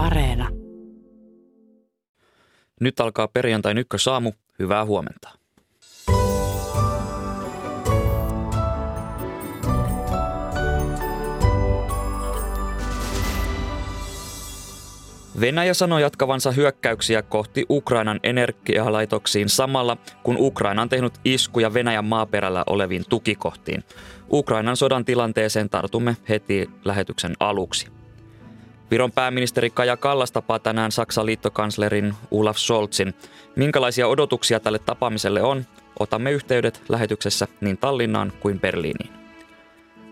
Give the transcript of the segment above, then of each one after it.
Areena. Nyt alkaa perjantai ykkösaamu. Hyvää huomenta. Venäjä sanoi jatkavansa hyökkäyksiä kohti Ukrainan energialaitoksiin samalla, kun Ukraina on tehnyt iskuja Venäjän maaperällä oleviin tukikohtiin. Ukrainan sodan tilanteeseen tartumme heti lähetyksen aluksi. Viron pääministeri Kaja Kallas tapaa tänään Saksan liittokanslerin Olaf Scholzin. Minkälaisia odotuksia tälle tapaamiselle on? Otamme yhteydet lähetyksessä niin Tallinnaan kuin Berliiniin.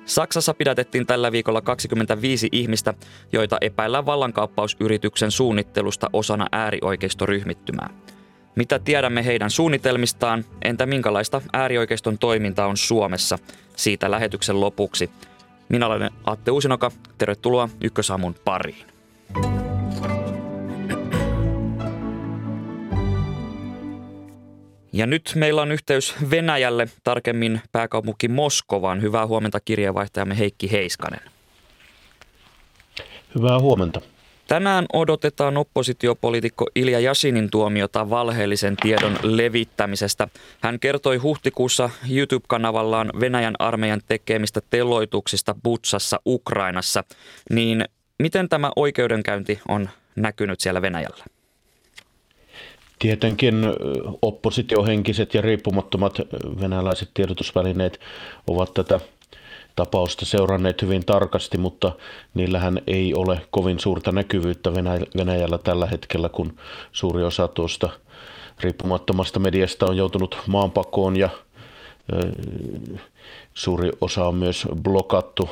Saksassa pidätettiin tällä viikolla 25 ihmistä, joita epäillään vallankaappausyrityksen suunnittelusta osana äärioikeistoryhmittymää. Mitä tiedämme heidän suunnitelmistaan, entä minkälaista äärioikeiston toiminta on Suomessa? Siitä lähetyksen lopuksi. Minä olen Atte Uusinoka, tervetuloa Ykkösaamun pariin. Ja nyt meillä on yhteys Venäjälle, tarkemmin pääkaupunki Moskovaan. Hyvää huomenta kirjeenvaihtajamme Heikki Heiskanen. Hyvää huomenta. Tänään odotetaan oppositiopoliitikko Ilja Jasinin tuomiota valheellisen tiedon levittämisestä. Hän kertoi huhtikuussa YouTube-kanavallaan Venäjän armeijan tekemistä teloituksista Butsassa Ukrainassa. Niin miten tämä oikeudenkäynti on näkynyt siellä Venäjällä? Tietenkin oppositiohenkiset ja riippumattomat venäläiset tiedotusvälineet ovat tätä tapausta seuranneet hyvin tarkasti, mutta niillähän ei ole kovin suurta näkyvyyttä Venäjällä tällä hetkellä, kun suuri osa tuosta riippumattomasta mediasta on joutunut maanpakoon ja suuri osa on myös blokattu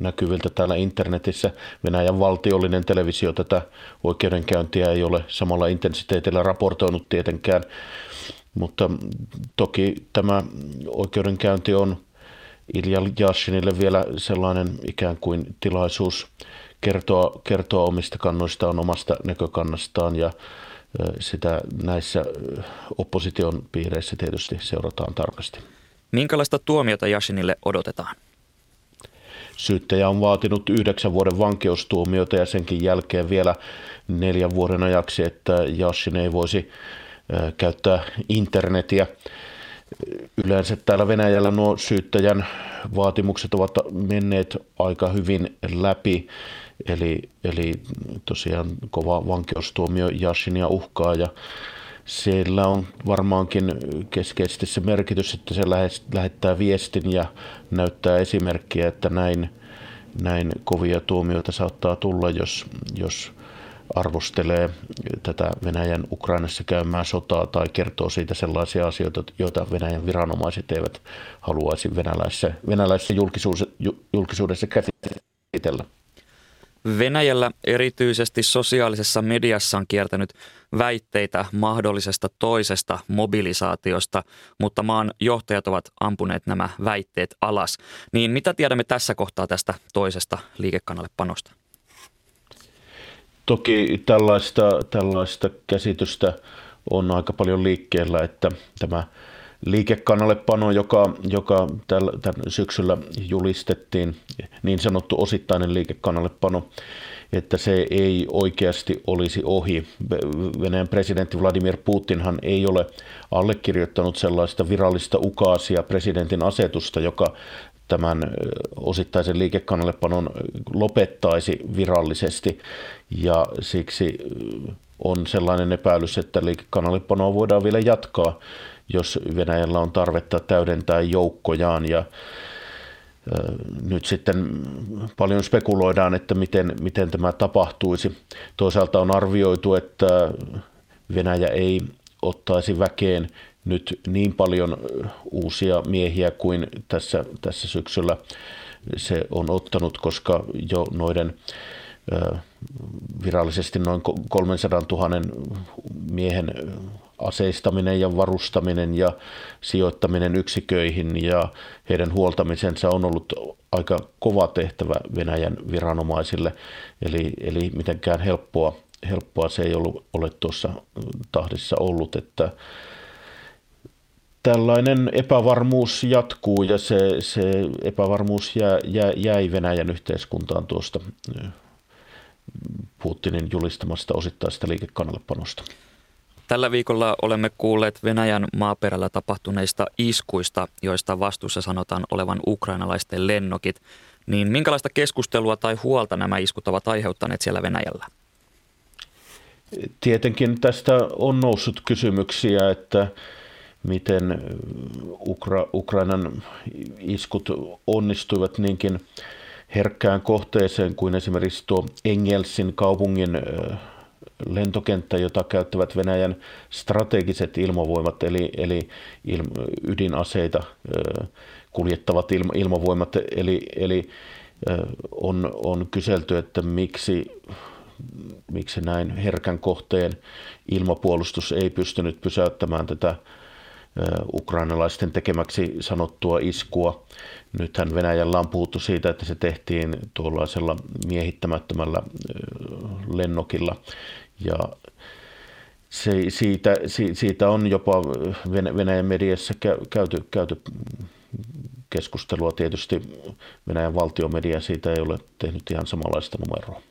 näkyviltä täällä internetissä. Venäjän valtiollinen televisio tätä oikeudenkäyntiä ei ole samalla intensiteetillä raportoinut tietenkään, mutta toki tämä oikeudenkäynti on Ilja Jashinille vielä sellainen ikään kuin tilaisuus kertoa, kertoa omista kannoistaan, omasta näkökannastaan ja sitä näissä opposition piireissä tietysti seurataan tarkasti. Minkälaista tuomiota Jashinille odotetaan? Syyttäjä on vaatinut yhdeksän vuoden vankeustuomiota ja senkin jälkeen vielä neljän vuoden ajaksi, että Jashin ei voisi käyttää internetiä. Yleensä täällä Venäjällä nuo syyttäjän vaatimukset ovat menneet aika hyvin läpi. Eli, eli tosiaan kova vankeustuomio Jashinia uhkaa ja siellä on varmaankin keskeisesti se merkitys, että se lähettää viestin ja näyttää esimerkkiä, että näin, näin kovia tuomioita saattaa tulla, jos, jos arvostelee tätä Venäjän Ukrainassa käymää sotaa tai kertoo siitä sellaisia asioita, joita Venäjän viranomaiset eivät haluaisi venäläisessä, venäläisessä julkisuudessa, julkisuudessa käsitellä. Venäjällä erityisesti sosiaalisessa mediassa on kiertänyt väitteitä mahdollisesta toisesta mobilisaatiosta, mutta maan johtajat ovat ampuneet nämä väitteet alas. Niin mitä tiedämme tässä kohtaa tästä toisesta liikekannallepanosta? Toki tällaista, tällaista käsitystä on aika paljon liikkeellä, että tämä liikekannallepano, joka, joka tällä, tämän syksyllä julistettiin, niin sanottu osittainen liikekannallepano, että se ei oikeasti olisi ohi. Venäjän presidentti Vladimir Putinhan ei ole allekirjoittanut sellaista virallista ukaasia presidentin asetusta, joka tämän osittaisen liikekannallepanon lopettaisi virallisesti ja siksi on sellainen epäilys, että liikekannallepanoa voidaan vielä jatkaa, jos Venäjällä on tarvetta täydentää joukkojaan ja nyt sitten paljon spekuloidaan, että miten, miten tämä tapahtuisi. Toisaalta on arvioitu, että Venäjä ei ottaisi väkeen nyt niin paljon uusia miehiä kuin tässä, tässä syksyllä se on ottanut, koska jo noiden virallisesti noin 300 000 miehen aseistaminen ja varustaminen ja sijoittaminen yksiköihin ja heidän huoltamisensa on ollut aika kova tehtävä Venäjän viranomaisille, eli, eli mitenkään helppoa, helppoa se ei ollut, ole tuossa tahdissa ollut, että tällainen epävarmuus jatkuu ja se, se epävarmuus jää, jää, jäi Venäjän yhteiskuntaan tuosta Putinin julistamasta osittaista liikekannallepanosta. Tällä viikolla olemme kuulleet Venäjän maaperällä tapahtuneista iskuista, joista vastuussa sanotaan olevan ukrainalaisten lennokit. Niin minkälaista keskustelua tai huolta nämä iskut ovat aiheuttaneet siellä Venäjällä? Tietenkin tästä on noussut kysymyksiä, että miten Ukra- Ukrainan iskut onnistuivat niinkin herkkään kohteeseen kuin esimerkiksi tuo Engelsin kaupungin lentokenttä, jota käyttävät Venäjän strategiset ilmavoimat, eli, eli ydinaseita kuljettavat ilma, ilmavoimat. Eli, eli on, on kyselty, että miksi, miksi näin herkän kohteen ilmapuolustus ei pystynyt pysäyttämään tätä ukrainalaisten tekemäksi sanottua iskua. Nythän Venäjällä on puhuttu siitä, että se tehtiin tuollaisella miehittämättömällä lennokilla. Ja se, siitä, siitä on jopa Venäjän mediassa käyty, käyty keskustelua. Tietysti Venäjän valtiomedia siitä ei ole tehnyt ihan samanlaista numeroa.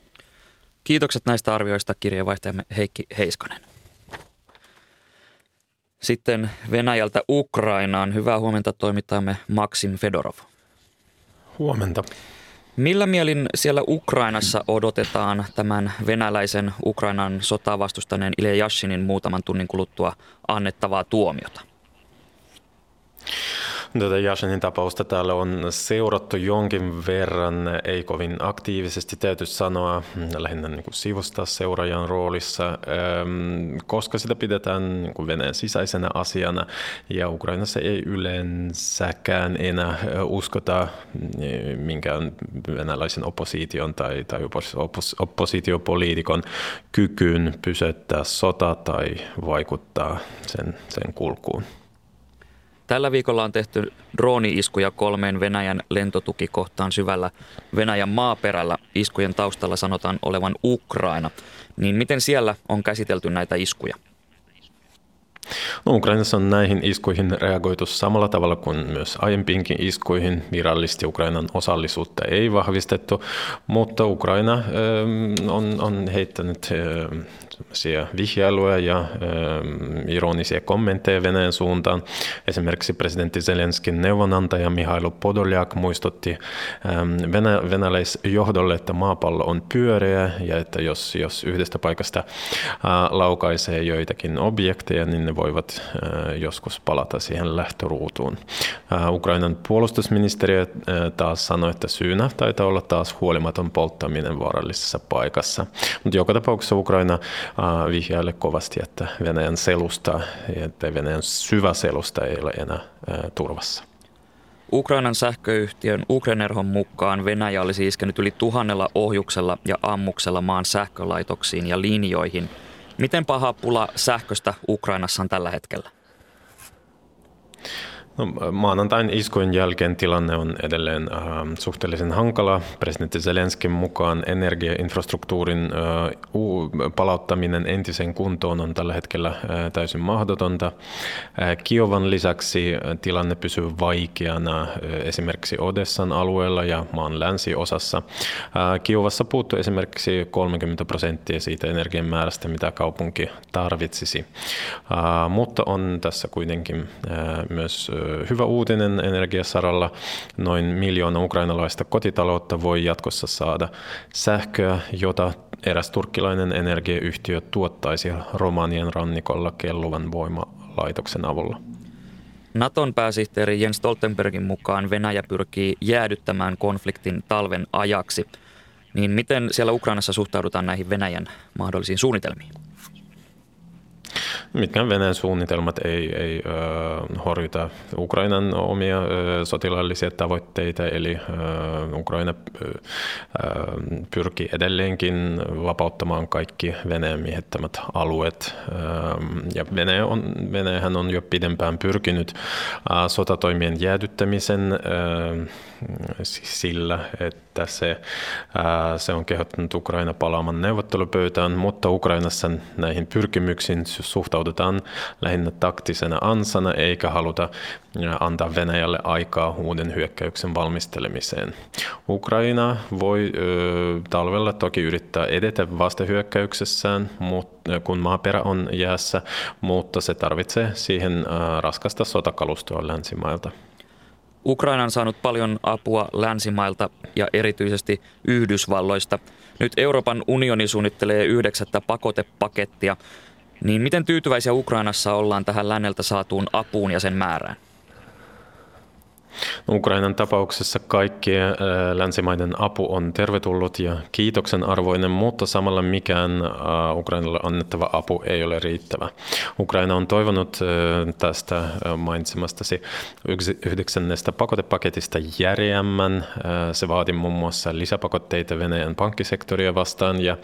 Kiitokset näistä arvioista kirjeenvaihtajamme Heikki Heiskanen. Sitten Venäjältä Ukrainaan. Hyvää huomenta toimittajamme Maksim Fedorov. Huomenta. Millä mielin siellä Ukrainassa odotetaan tämän venäläisen Ukrainan sotaa vastustaneen Ilja Yashinin muutaman tunnin kuluttua annettavaa tuomiota? Tätä Jasinin tapausta täällä on seurattu jonkin verran, ei kovin aktiivisesti täytyy sanoa, lähinnä niin kuin sivusta seuraajan roolissa, koska sitä pidetään niin kuin Venäjän sisäisenä asiana. Ja Ukrainassa ei yleensäkään enää uskota niin minkään venäläisen opposition tai, tai oppos, oppositiopoliitikon kykyyn pysäyttää sota tai vaikuttaa sen, sen kulkuun. Tällä viikolla on tehty drooni-iskuja kolmeen Venäjän lentotukikohtaan syvällä Venäjän maaperällä. Iskujen taustalla sanotaan olevan Ukraina. Niin miten siellä on käsitelty näitä iskuja? No, Ukrainassa on näihin iskuihin reagoitu samalla tavalla kuin myös aiempiinkin iskuihin. Virallisesti Ukrainan osallisuutta ei vahvistettu, mutta Ukraina ähm, on, on heittänyt ähm, vihjailuja ja äh, ironisia kommentteja Venäjän suuntaan. Esimerkiksi presidentti Zelenskin neuvonantaja Mihailo Podoljak muistutti ähm, venä, venäläisjohdolle, että maapallo on pyöreä ja että jos, jos yhdestä paikasta äh, laukaisee joitakin objekteja, niin ne voivat äh, joskus palata siihen lähtöruutuun. Äh, Ukrainan puolustusministeriö taas sanoi, että syynä taitaa olla taas huolimaton polttaminen vaarallisessa paikassa. Mutta joka tapauksessa Ukraina vihjailee kovasti, että Venäjän selusta, että Venäjän syvä selusta ei ole enää turvassa. Ukrainan sähköyhtiön Ukrenerhon mukaan Venäjä olisi iskenyt yli tuhannella ohjuksella ja ammuksella maan sähkölaitoksiin ja linjoihin – Miten paha pula sähköstä Ukrainassa on tällä hetkellä? No, maanantain iskujen jälkeen tilanne on edelleen äh, suhteellisen hankala. Presidentti Zelenskin mukaan energiainfrastruktuurin äh, palauttaminen entisen kuntoon on tällä hetkellä äh, täysin mahdotonta. Äh, Kiovan lisäksi tilanne pysyy vaikeana äh, esimerkiksi Odessan alueella ja maan länsiosassa. Äh, Kiovassa puuttuu esimerkiksi 30 prosenttia siitä energian määrästä, mitä kaupunki tarvitsisi. Äh, mutta on tässä kuitenkin äh, myös äh, hyvä uutinen energiasaralla. Noin miljoona ukrainalaista kotitaloutta voi jatkossa saada sähköä, jota eräs turkkilainen energiayhtiö tuottaisi Romanian rannikolla kelluvan voimalaitoksen avulla. Naton pääsihteeri Jens Stoltenbergin mukaan Venäjä pyrkii jäädyttämään konfliktin talven ajaksi. Niin miten siellä Ukrainassa suhtaudutaan näihin Venäjän mahdollisiin suunnitelmiin? Mitkään Venäjän suunnitelmat ei, ei horjuta Ukrainan omia sotilaallisia tavoitteita, eli Ukraina pyrkii edelleenkin vapauttamaan kaikki Venäjän miehittämät alueet. Ja Venäjä on, Venäjähän on jo pidempään pyrkinyt sotatoimien jäädyttämisen sillä, että se, se on kehottanut Ukraina palaamaan neuvottelupöytään, mutta Ukrainassa näihin pyrkimyksiin suhtaudutaan lähinnä taktisena ansana eikä haluta antaa Venäjälle aikaa uuden hyökkäyksen valmistelemiseen. Ukraina voi ö, talvella toki yrittää edetä vastahyökkäyksessään, mutta, kun maaperä on jäässä, mutta se tarvitsee siihen raskasta sotakalustoa länsimailta. Ukraina on saanut paljon apua länsimailta ja erityisesti Yhdysvalloista. Nyt Euroopan unioni suunnittelee yhdeksättä pakotepakettia. Niin miten tyytyväisiä Ukrainassa ollaan tähän länneltä saatuun apuun ja sen määrään? Ukrainan tapauksessa kaikkien äh, länsimaiden apu on tervetullut ja kiitoksen arvoinen, mutta samalla mikään äh, Ukrainalle annettava apu ei ole riittävä. Ukraina on toivonut äh, tästä mainitsemastasi yhdeksännestä pakotepaketista järjemmän. Se vaati muun muassa lisäpakotteita Venäjän pankkisektoria vastaan ja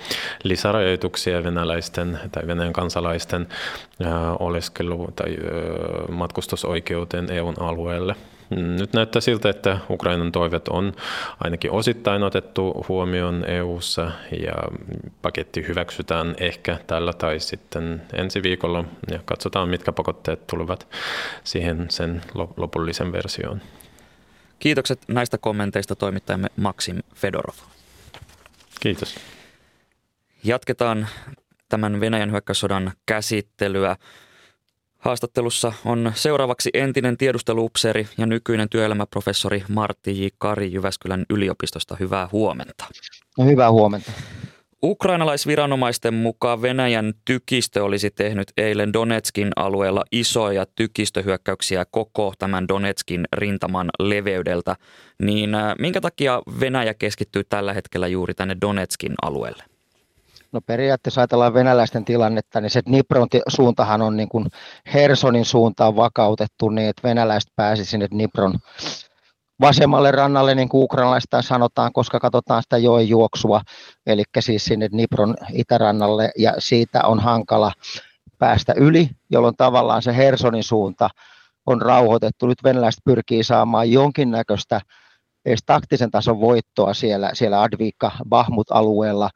lisärajoituksia venäläisten tai Venäjän kansalaisten oleskelu- tai matkustusoikeuteen EUn alueelle. Nyt näyttää siltä, että Ukrainan toivet on ainakin osittain otettu huomioon EU:ssa ja paketti hyväksytään ehkä tällä tai sitten ensi viikolla ja katsotaan mitkä pakotteet tulevat siihen sen lopullisen versioon. Kiitokset näistä kommenteista toimittajamme Maksim Fedorov. Kiitos. Jatketaan tämän Venäjän hyökkäyssodan käsittelyä. Haastattelussa on seuraavaksi entinen tiedusteluupseeri ja nykyinen työelämäprofessori Martti J. Kari Jyväskylän yliopistosta. Hyvää huomenta. No, hyvää huomenta. Ukrainalaisviranomaisten mukaan Venäjän tykistö olisi tehnyt eilen Donetskin alueella isoja tykistöhyökkäyksiä koko tämän Donetskin rintaman leveydeltä. Niin äh, minkä takia Venäjä keskittyy tällä hetkellä juuri tänne Donetskin alueelle? No periaatteessa ajatellaan venäläisten tilannetta, niin se Dnipron suuntahan on niin kuin Hersonin suuntaan vakautettu niin, että venäläiset pääsi sinne Dnipron vasemmalle rannalle, niin kuin ukrainalaista sanotaan, koska katsotaan sitä joen juoksua, eli siis sinne Dnipron itärannalle, ja siitä on hankala päästä yli, jolloin tavallaan se Hersonin suunta on rauhoitettu. Nyt venäläiset pyrkii saamaan jonkinnäköistä edes taktisen tason voittoa siellä, siellä Advika Bahmut-alueella,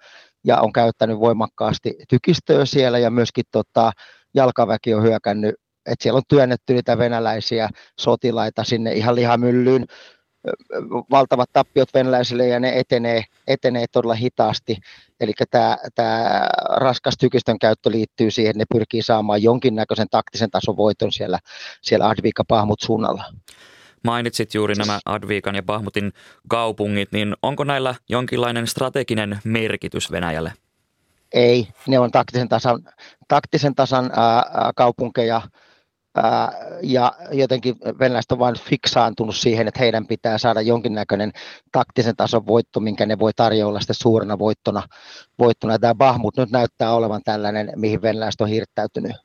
ja on käyttänyt voimakkaasti tykistöä siellä ja myöskin tota, jalkaväki on hyökännyt, että siellä on työnnetty niitä venäläisiä sotilaita sinne ihan lihamyllyyn, valtavat tappiot venäläisille ja ne etenee, etenee todella hitaasti. Eli tämä, tämä raskas tykistön käyttö liittyy siihen, että ne pyrkii saamaan jonkinnäköisen taktisen tason voiton siellä, siellä Advika Pahmut suunnalla mainitsit juuri nämä Adviikan ja Bahmutin kaupungit, niin onko näillä jonkinlainen strateginen merkitys Venäjälle? Ei, ne on taktisen tasan, taktisen tasan ää, kaupunkeja, ää, ja jotenkin venäläiset on vain fiksaantunut siihen, että heidän pitää saada jonkinnäköinen taktisen tason voitto, minkä ne voi tarjolla sitten suurena voittona. voittona. Tämä Bahmut nyt näyttää olevan tällainen, mihin venäläiset on hirttäytynyt.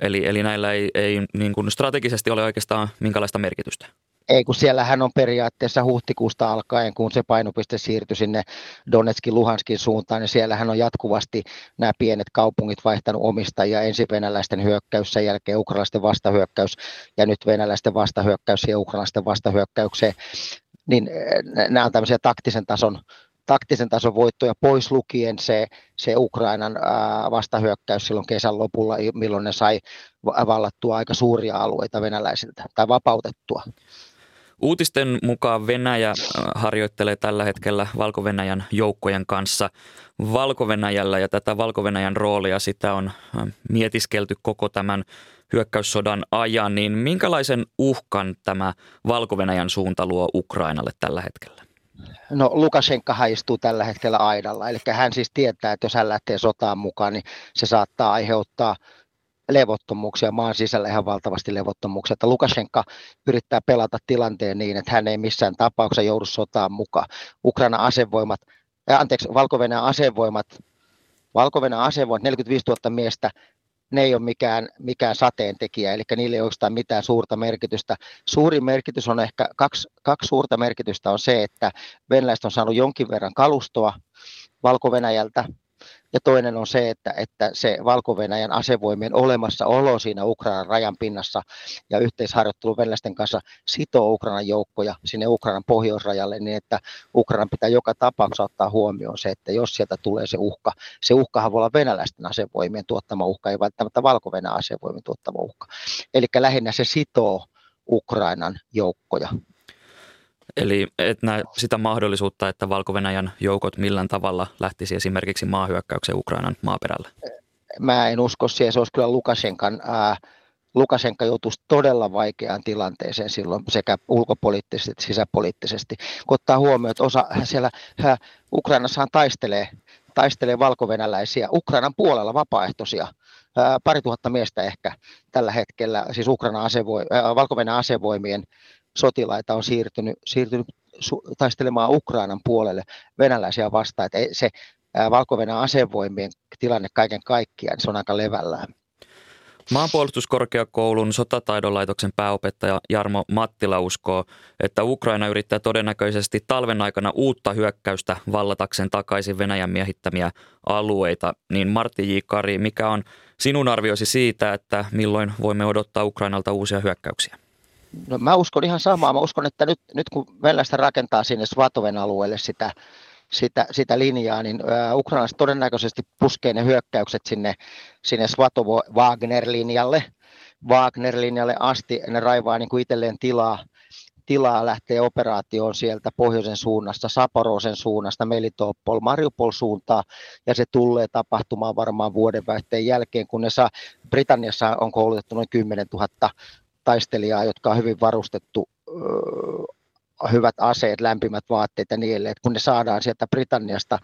Eli, eli näillä ei, ei niin kuin strategisesti ole oikeastaan minkälaista merkitystä? Ei, kun siellähän on periaatteessa huhtikuusta alkaen, kun se painopiste siirtyi sinne Donetskin, Luhanskin suuntaan, niin siellähän on jatkuvasti nämä pienet kaupungit vaihtanut omistajia, ensin venäläisten hyökkäys, sen jälkeen ukrainalaisten vastahyökkäys ja nyt venäläisten vastahyökkäys ja ukrainalaisten vastahyökkäykseen. Niin eh, nämä on tämmöisiä taktisen tason taktisen tason voittoja pois lukien se, se Ukrainan vastahyökkäys silloin kesän lopulla, milloin ne sai vallattua aika suuria alueita venäläisiltä tai vapautettua. Uutisten mukaan Venäjä harjoittelee tällä hetkellä valko joukkojen kanssa valko ja tätä valko roolia sitä on mietiskelty koko tämän hyökkäyssodan ajan, niin minkälaisen uhkan tämä valko suunta luo Ukrainalle tällä hetkellä? No Lukashenka istuu tällä hetkellä aidalla, eli hän siis tietää, että jos hän lähtee sotaan mukaan, niin se saattaa aiheuttaa levottomuuksia, maan sisällä ihan valtavasti levottomuuksia, että Lukashenka yrittää pelata tilanteen niin, että hän ei missään tapauksessa joudu sotaan mukaan. Ukraina asevoimat, äh, anteeksi, valko asevoimat, valko asevoimat, 45 000 miestä, ne ei ole mikään, mikään sateentekijä, eli niille ei oikeastaan mitään suurta merkitystä. Suurin merkitys on ehkä, kaksi, kaksi suurta merkitystä on se, että venäläiset on saanut jonkin verran kalustoa Valko-Venäjältä, ja toinen on se, että, että se valko asevoimien olemassaolo siinä Ukrainan rajan pinnassa ja yhteisharjoittelu venäläisten kanssa sitoo Ukrainan joukkoja sinne Ukrainan pohjoisrajalle niin, että Ukrainan pitää joka tapauksessa ottaa huomioon se, että jos sieltä tulee se uhka, se uhkahan voi olla venäläisten asevoimien tuottama uhka, ei välttämättä valko asevoimien tuottama uhka. Eli lähinnä se sitoo Ukrainan joukkoja. Eli et näe sitä mahdollisuutta, että valko joukot millään tavalla lähtisi esimerkiksi maahyökkäykseen Ukrainan maaperällä? Mä en usko siihen. Se olisi kyllä Lukashenkan, ää, Lukashenka joutuisi todella vaikeaan tilanteeseen silloin sekä ulkopoliittisesti että sisäpoliittisesti. Kun ottaa huomioon, että osa siellä ää, Ukrainassahan taistelee, taistelee valkovenäläisiä Ukrainan puolella vapaaehtoisia pari tuhatta miestä ehkä tällä hetkellä, siis Ukraina asevoi, äh, valko asevoimien sotilaita on siirtynyt, siirtynyt taistelemaan Ukrainan puolelle venäläisiä vastaan. Että se valko asevoimien tilanne kaiken kaikkiaan, se on aika levällään. Maanpuolustuskorkeakoulun sotataidonlaitoksen pääopettaja Jarmo Mattila uskoo, että Ukraina yrittää todennäköisesti talven aikana uutta hyökkäystä vallatakseen takaisin Venäjän miehittämiä alueita. Niin Martti J. Kari, mikä on sinun arvioisi siitä, että milloin voimme odottaa Ukrainalta uusia hyökkäyksiä? No mä uskon ihan samaa. Mä uskon, että nyt, nyt kun venäläistä rakentaa sinne Svatoven alueelle sitä, sitä, sitä linjaa, niin ukrainalaiset todennäköisesti puskee ne hyökkäykset sinne, sinne Svatovo-Wagner-linjalle, Wagner-linjalle asti. Ne raivaa niin kuin itselleen tilaa, tilaa lähtee operaatioon sieltä pohjoisen suunnasta, Saporosen suunnasta, Melitopol, Mariupol suuntaa, ja se tulee tapahtumaan varmaan vuodenvaihteen jälkeen, kun ne saa, Britanniassa on koulutettu noin 10 000 taistelijaa, jotka on hyvin varustettu hyvät aseet, lämpimät vaatteet ja niin edelleen. kun ne saadaan sieltä Britanniasta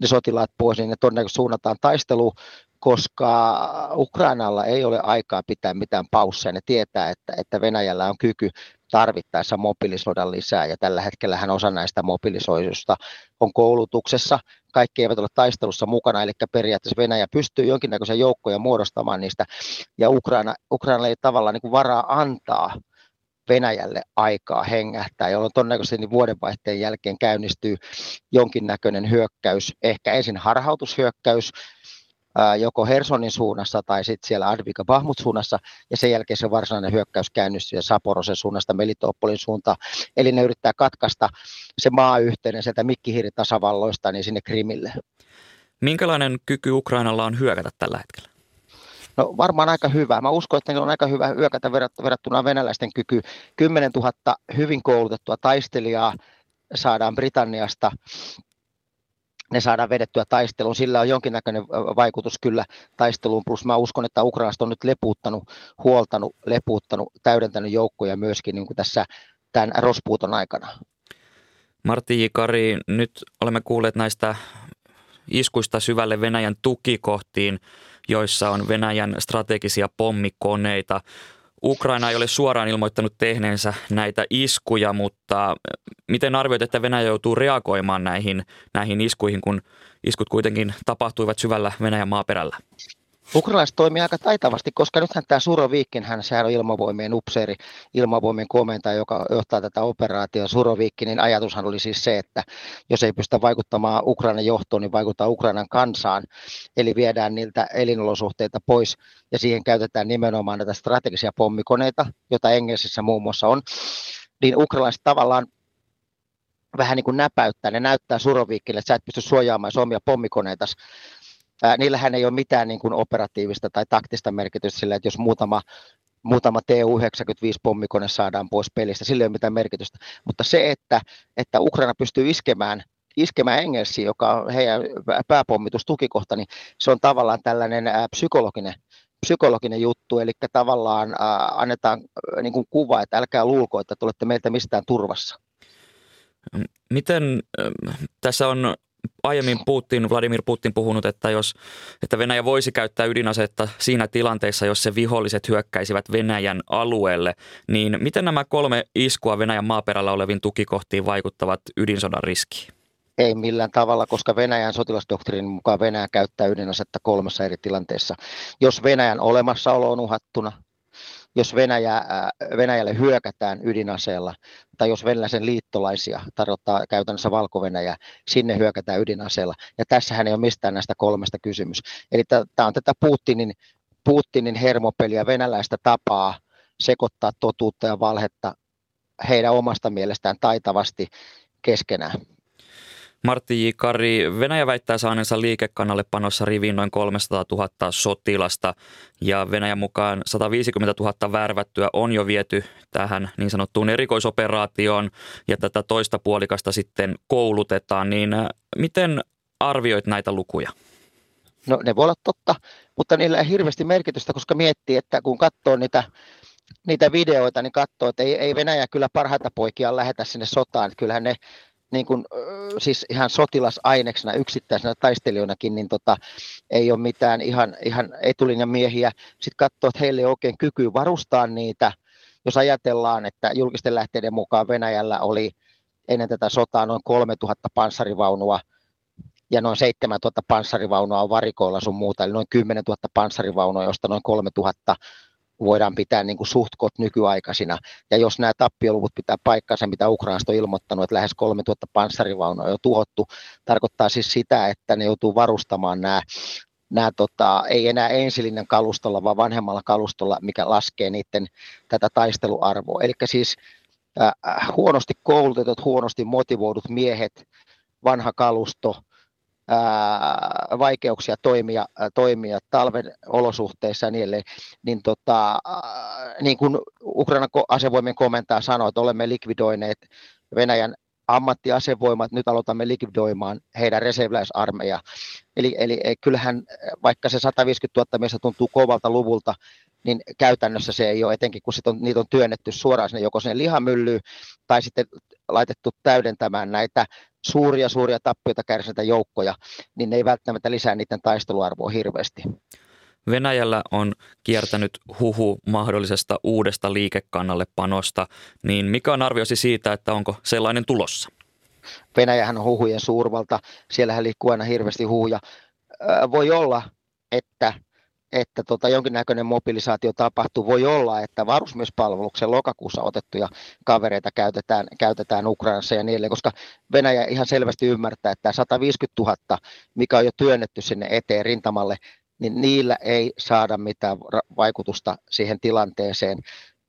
ne sotilaat pois, niin ne todennäköisesti suunnataan taisteluun, koska Ukrainalla ei ole aikaa pitää mitään pausseja. Ne tietää, että, että Venäjällä on kyky tarvittaessa mobilisoida lisää, ja tällä hetkellä osa näistä mobilisoidusta on koulutuksessa. Kaikki eivät ole taistelussa mukana, eli periaatteessa Venäjä pystyy jonkinnäköisiä joukkoja muodostamaan niistä, ja Ukraina, Ukraina ei tavallaan niin kuin varaa antaa Venäjälle aikaa hengähtää, jolloin todennäköisesti niin vuodenvaihteen jälkeen käynnistyy jonkinnäköinen hyökkäys, ehkä ensin harhautushyökkäys, joko Hersonin suunnassa tai sitten siellä Advika Bahmut suunnassa, ja sen jälkeen se varsinainen hyökkäys käynnistyy Saporosen suunnasta Melitopolin suuntaan. Eli ne yrittää katkaista se maayhteinen sieltä Mikkihiiri-tasavalloista niin sinne Krimille. Minkälainen kyky Ukrainalla on hyökätä tällä hetkellä? No varmaan aika hyvä. Mä uskon, että on aika hyvä hyökätä verrattuna venäläisten kyky. 10 000 hyvin koulutettua taistelijaa saadaan Britanniasta ne saadaan vedettyä taisteluun. Sillä on jonkinnäköinen vaikutus kyllä taisteluun, plus mä uskon, että Ukrainasta on nyt lepuuttanut, huoltanut, lepuuttanut, täydentänyt joukkoja myöskin niin kuin tässä tämän rospuuton aikana. Martti J. Kari, nyt olemme kuulleet näistä iskuista syvälle Venäjän tukikohtiin, joissa on Venäjän strategisia pommikoneita. Ukraina ei ole suoraan ilmoittanut tehneensä näitä iskuja, mutta miten arvioit, että Venäjä joutuu reagoimaan näihin, näihin iskuihin, kun iskut kuitenkin tapahtuivat syvällä Venäjän maaperällä? Ukrainalaiset toimii aika taitavasti, koska nythän tämä Suroviikkin, hän sehän on ilmavoimien upseeri, ilmavoimien komentaja, joka johtaa tätä operaatiota. Suroviikki, niin ajatushan oli siis se, että jos ei pystytä vaikuttamaan Ukrainan johtoon, niin vaikuttaa Ukrainan kansaan. Eli viedään niiltä elinolosuhteita pois ja siihen käytetään nimenomaan näitä strategisia pommikoneita, joita Engelsessä muun muassa on. Niin ukrainalaiset tavallaan vähän niin kuin näpäyttää, ne näyttää Suroviikille, että sä et pysty suojaamaan omia pommikoneita ää, niillähän ei ole mitään niin kuin operatiivista tai taktista merkitystä sillä, että jos muutama, muutama TU-95-pommikone saadaan pois pelistä, sillä ei ole mitään merkitystä. Mutta se, että, että Ukraina pystyy iskemään iskemään Engelsiin, joka on heidän pääpommitustukikohta, niin se on tavallaan tällainen psykologinen, psykologinen juttu, eli tavallaan ää, annetaan ää, niin kuin kuva, että älkää luulko, että tulette meiltä mistään turvassa. Miten äh, tässä on aiemmin Putin, Vladimir Putin puhunut, että, jos, että Venäjä voisi käyttää ydinasetta siinä tilanteessa, jos se viholliset hyökkäisivät Venäjän alueelle, niin miten nämä kolme iskua Venäjän maaperällä oleviin tukikohtiin vaikuttavat ydinsodan riskiin? Ei millään tavalla, koska Venäjän sotilasdoktriinin mukaan Venäjä käyttää ydinasetta kolmessa eri tilanteessa. Jos Venäjän olemassaolo on uhattuna, jos Venäjä, Venäjälle hyökätään ydinaseella, tai jos venäläisen liittolaisia tarkoittaa käytännössä valko sinne hyökätään ydinaseella. Ja tässähän ei ole mistään näistä kolmesta kysymys. Eli tämä on tätä Putinin, Putinin hermopeliä, venäläistä tapaa sekoittaa totuutta ja valhetta heidän omasta mielestään taitavasti keskenään. Martti J. Kari, Venäjä väittää saaneensa liikekannalle panossa riviin noin 300 000 sotilasta ja Venäjän mukaan 150 000 värvättyä on jo viety tähän niin sanottuun erikoisoperaatioon ja tätä toista puolikasta sitten koulutetaan. Niin äh, miten arvioit näitä lukuja? No ne voi olla totta, mutta niillä ei hirveästi merkitystä, koska miettii, että kun katsoo niitä niitä videoita, niin katsoo, että ei, ei Venäjä kyllä parhaita poikia lähetä sinne sotaan. Kyllähän ne niin kuin, siis ihan sotilasaineksena yksittäisenä taistelijoinakin, niin tota, ei ole mitään ihan, ihan etulinjan miehiä. Sitten katsoo, että heille ei oikein kyky varustaa niitä. Jos ajatellaan, että julkisten lähteiden mukaan Venäjällä oli ennen tätä sotaa noin 3000 panssarivaunua ja noin 7000 panssarivaunua on varikoilla sun muuta, eli noin 10 000 panssarivaunua, josta noin 3000 voidaan pitää niin kuin suhtkot nykyaikaisina. Ja jos nämä tappioluvut pitää paikkansa, mitä Ukrainasta on ilmoittanut, että lähes 3000 panssarivaunua on jo tuhottu, tarkoittaa siis sitä, että ne joutuu varustamaan nämä nämä tota, ei enää ensilinen kalustolla, vaan vanhemmalla kalustolla, mikä laskee niiden tätä taisteluarvoa. Eli siis äh, huonosti koulutetut, huonosti motivoidut miehet, vanha kalusto, vaikeuksia toimia, toimia talven olosuhteissa ja niin edelleen, niin, tota, niin kuin Ukrainan asevoimien komentaja sanoi, että olemme likvidoineet Venäjän ammattiasevoimat, nyt aloitamme likvidoimaan heidän reserviläisarmeija. Eli, eli kyllähän vaikka se 150 000 miestä tuntuu kovalta luvulta, niin käytännössä se ei ole, etenkin kun sit on, niitä on työnnetty suoraan sinne joko sinne lihamyllyyn tai sitten laitettu täydentämään näitä suuria, suuria tappioita kärsineitä joukkoja, niin ne ei välttämättä lisää niiden taisteluarvoa hirveästi. Venäjällä on kiertänyt huhu mahdollisesta uudesta liikekannalle panosta, niin mikä on arvioisi siitä, että onko sellainen tulossa? Venäjähän on huhujen suurvalta, siellähän liikkuu aina hirveästi huhuja. Voi olla, että että tota, jonkinnäköinen mobilisaatio tapahtuu. Voi olla, että varusmiespalveluksen lokakuussa otettuja kavereita käytetään, käytetään Ukrainassa ja niille, koska Venäjä ihan selvästi ymmärtää, että 150 000, mikä on jo työnnetty sinne eteen rintamalle, niin niillä ei saada mitään vaikutusta siihen tilanteeseen.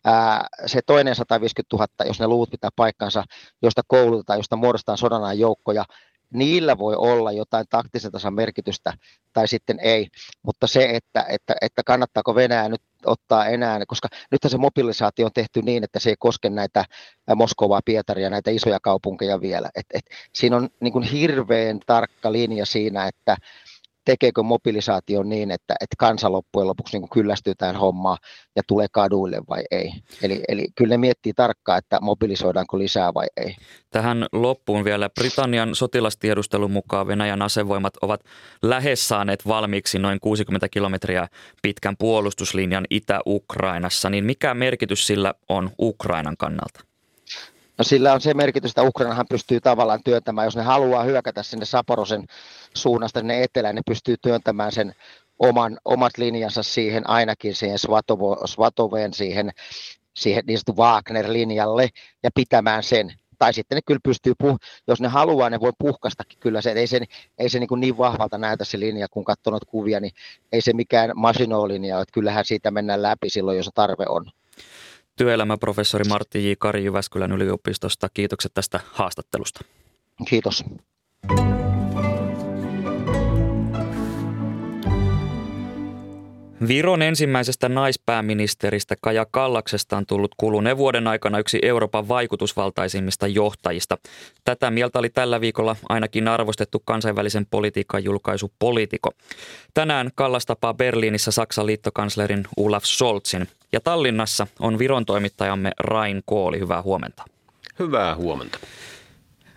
Ää, se toinen 150 000, jos ne luvut pitää paikkansa, josta koulutetaan, josta muodostetaan sodanaan joukkoja, niillä voi olla jotain taktisen tasan merkitystä tai sitten ei, mutta se, että, että, että kannattaako Venäjä nyt ottaa enää, koska nythän se mobilisaatio on tehty niin, että se ei koske näitä Moskovaa, Pietaria, näitä isoja kaupunkeja vielä. Et, et, siinä on niin kuin hirveän tarkka linja siinä, että tekeekö mobilisaatio niin, että, että kansa loppujen lopuksi niin kyllästyy tähän hommaan ja tulee kaduille vai ei. Eli, eli kyllä ne miettii tarkkaan, että mobilisoidaanko lisää vai ei. Tähän loppuun vielä Britannian sotilastiedustelun mukaan Venäjän asevoimat ovat lähes saaneet valmiiksi noin 60 kilometriä pitkän puolustuslinjan Itä-Ukrainassa, niin mikä merkitys sillä on Ukrainan kannalta? No sillä on se merkitys, että Ukrainahan pystyy tavallaan työntämään, jos ne haluaa hyökätä sinne Saporosen suunnasta sinne etelään, ne pystyy työntämään sen oman, omat linjansa siihen ainakin siihen Svatovo, Svatoveen, siihen, siihen niin sanottu Wagner-linjalle ja pitämään sen. Tai sitten ne kyllä pystyy, puh- jos ne haluaa, ne voi puhkastakin kyllä se, ei se, ei se niin, kuin niin vahvalta näytä se linja, kun katsonut kuvia, niin ei se mikään Maginot-linja, että kyllähän siitä mennään läpi silloin, jos tarve on. Työelämäprofessori Martti J. Kari Jyväskylän yliopistosta. Kiitokset tästä haastattelusta. Kiitos. Viron ensimmäisestä naispääministeristä Kaja Kallaksesta on tullut kuluneen vuoden aikana yksi Euroopan vaikutusvaltaisimmista johtajista. Tätä mieltä oli tällä viikolla ainakin arvostettu kansainvälisen politiikan julkaisu Politiko. Tänään Kallas tapaa Berliinissä Saksan liittokanslerin Olaf Scholzin. Ja Tallinnassa on Viron toimittajamme Rain Kooli. Hyvää huomenta. Hyvää huomenta.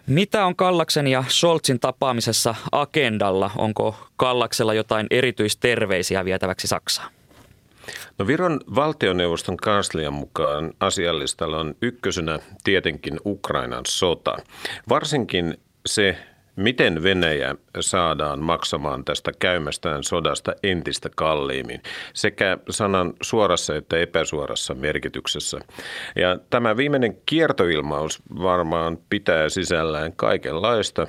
Mitä on Kallaksen ja Scholzin tapaamisessa agendalla? Onko Kallaksella jotain erityisterveisiä vietäväksi Saksaan? No Viron valtioneuvoston kanslian mukaan asiallistalla on ykkösenä tietenkin Ukrainan sota. Varsinkin se, miten Venäjä saadaan maksamaan tästä käymästään sodasta entistä kalliimmin, sekä sanan suorassa että epäsuorassa merkityksessä. Ja tämä viimeinen kiertoilmaus varmaan pitää sisällään kaikenlaista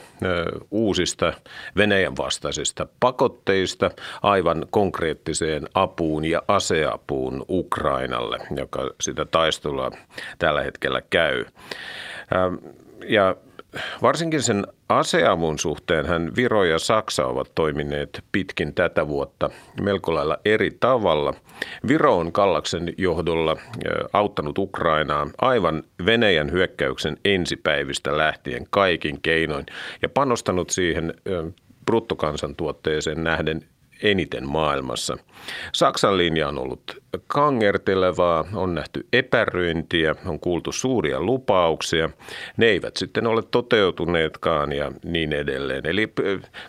uusista Venäjän vastaisista pakotteista aivan konkreettiseen apuun ja aseapuun Ukrainalle, joka sitä taistelua tällä hetkellä käy. Ja varsinkin sen aseavun suhteen hän Viro ja Saksa ovat toimineet pitkin tätä vuotta melko lailla eri tavalla. Viro on Kallaksen johdolla auttanut Ukrainaa aivan Venäjän hyökkäyksen ensipäivistä lähtien kaikin keinoin ja panostanut siihen bruttokansantuotteeseen nähden eniten maailmassa. Saksan linja on ollut kangertelevaa, on nähty epäröintiä, on kuultu suuria lupauksia. Ne eivät sitten ole toteutuneetkaan ja niin edelleen. Eli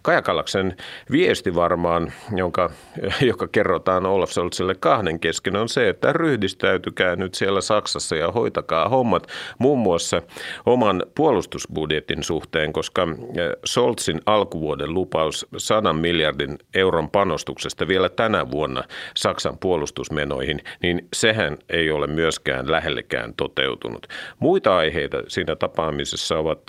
Kajakallaksen viesti varmaan, jonka, joka kerrotaan Olaf Scholzille kahden kesken, on se, että ryhdistäytykää nyt siellä Saksassa ja hoitakaa hommat muun muassa oman puolustusbudjetin suhteen, koska Scholzin alkuvuoden lupaus 100 miljardin euron panostuksesta vielä tänä vuonna Saksan puolustusmenoihin, niin sehän ei ole myöskään lähellekään toteutunut. Muita aiheita siinä tapaamisessa ovat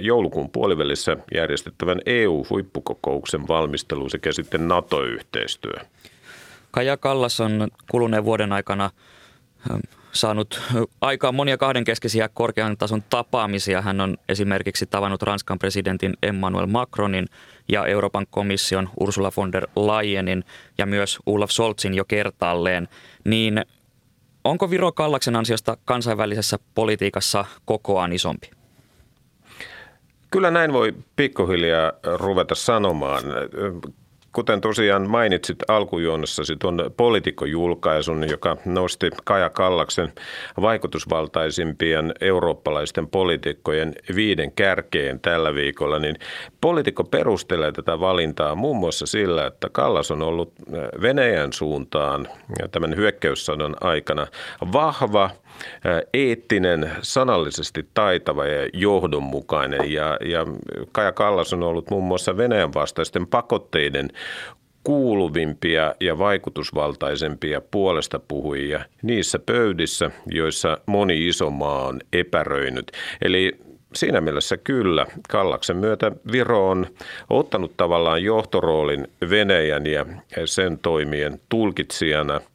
joulukuun puolivälissä järjestettävän EU-huippukokouksen valmistelu sekä sitten NATO-yhteistyö. Kaja Kallas on kuluneen vuoden aikana saanut aikaan monia kahdenkeskisiä korkean tason tapaamisia. Hän on esimerkiksi tavannut Ranskan presidentin Emmanuel Macronin ja Euroopan komission Ursula von der Leyenin ja myös Olaf Scholzin jo kertaalleen. Niin onko Viro Kallaksen ansiosta kansainvälisessä politiikassa kokoaan isompi? Kyllä näin voi pikkuhiljaa ruveta sanomaan kuten tosiaan mainitsit alkujuonnossasi tuon poliitikkojulkaisun, joka nosti Kaja Kallaksen vaikutusvaltaisimpien eurooppalaisten poliitikkojen viiden kärkeen tällä viikolla, niin poliitikko perustelee tätä valintaa muun muassa sillä, että Kallas on ollut Venäjän suuntaan tämän hyökkäyssodan aikana vahva – eettinen, sanallisesti taitava ja johdonmukainen. Ja, ja Kaja Kallas on ollut muun muassa Venäjän vastaisten pakotteiden kuuluvimpia ja vaikutusvaltaisempia puolesta puhujia niissä pöydissä, joissa moni iso maa on epäröinyt. Eli siinä mielessä kyllä. Kallaksen myötä Viro on ottanut tavallaan johtoroolin Venäjän ja sen toimien tulkitsijana –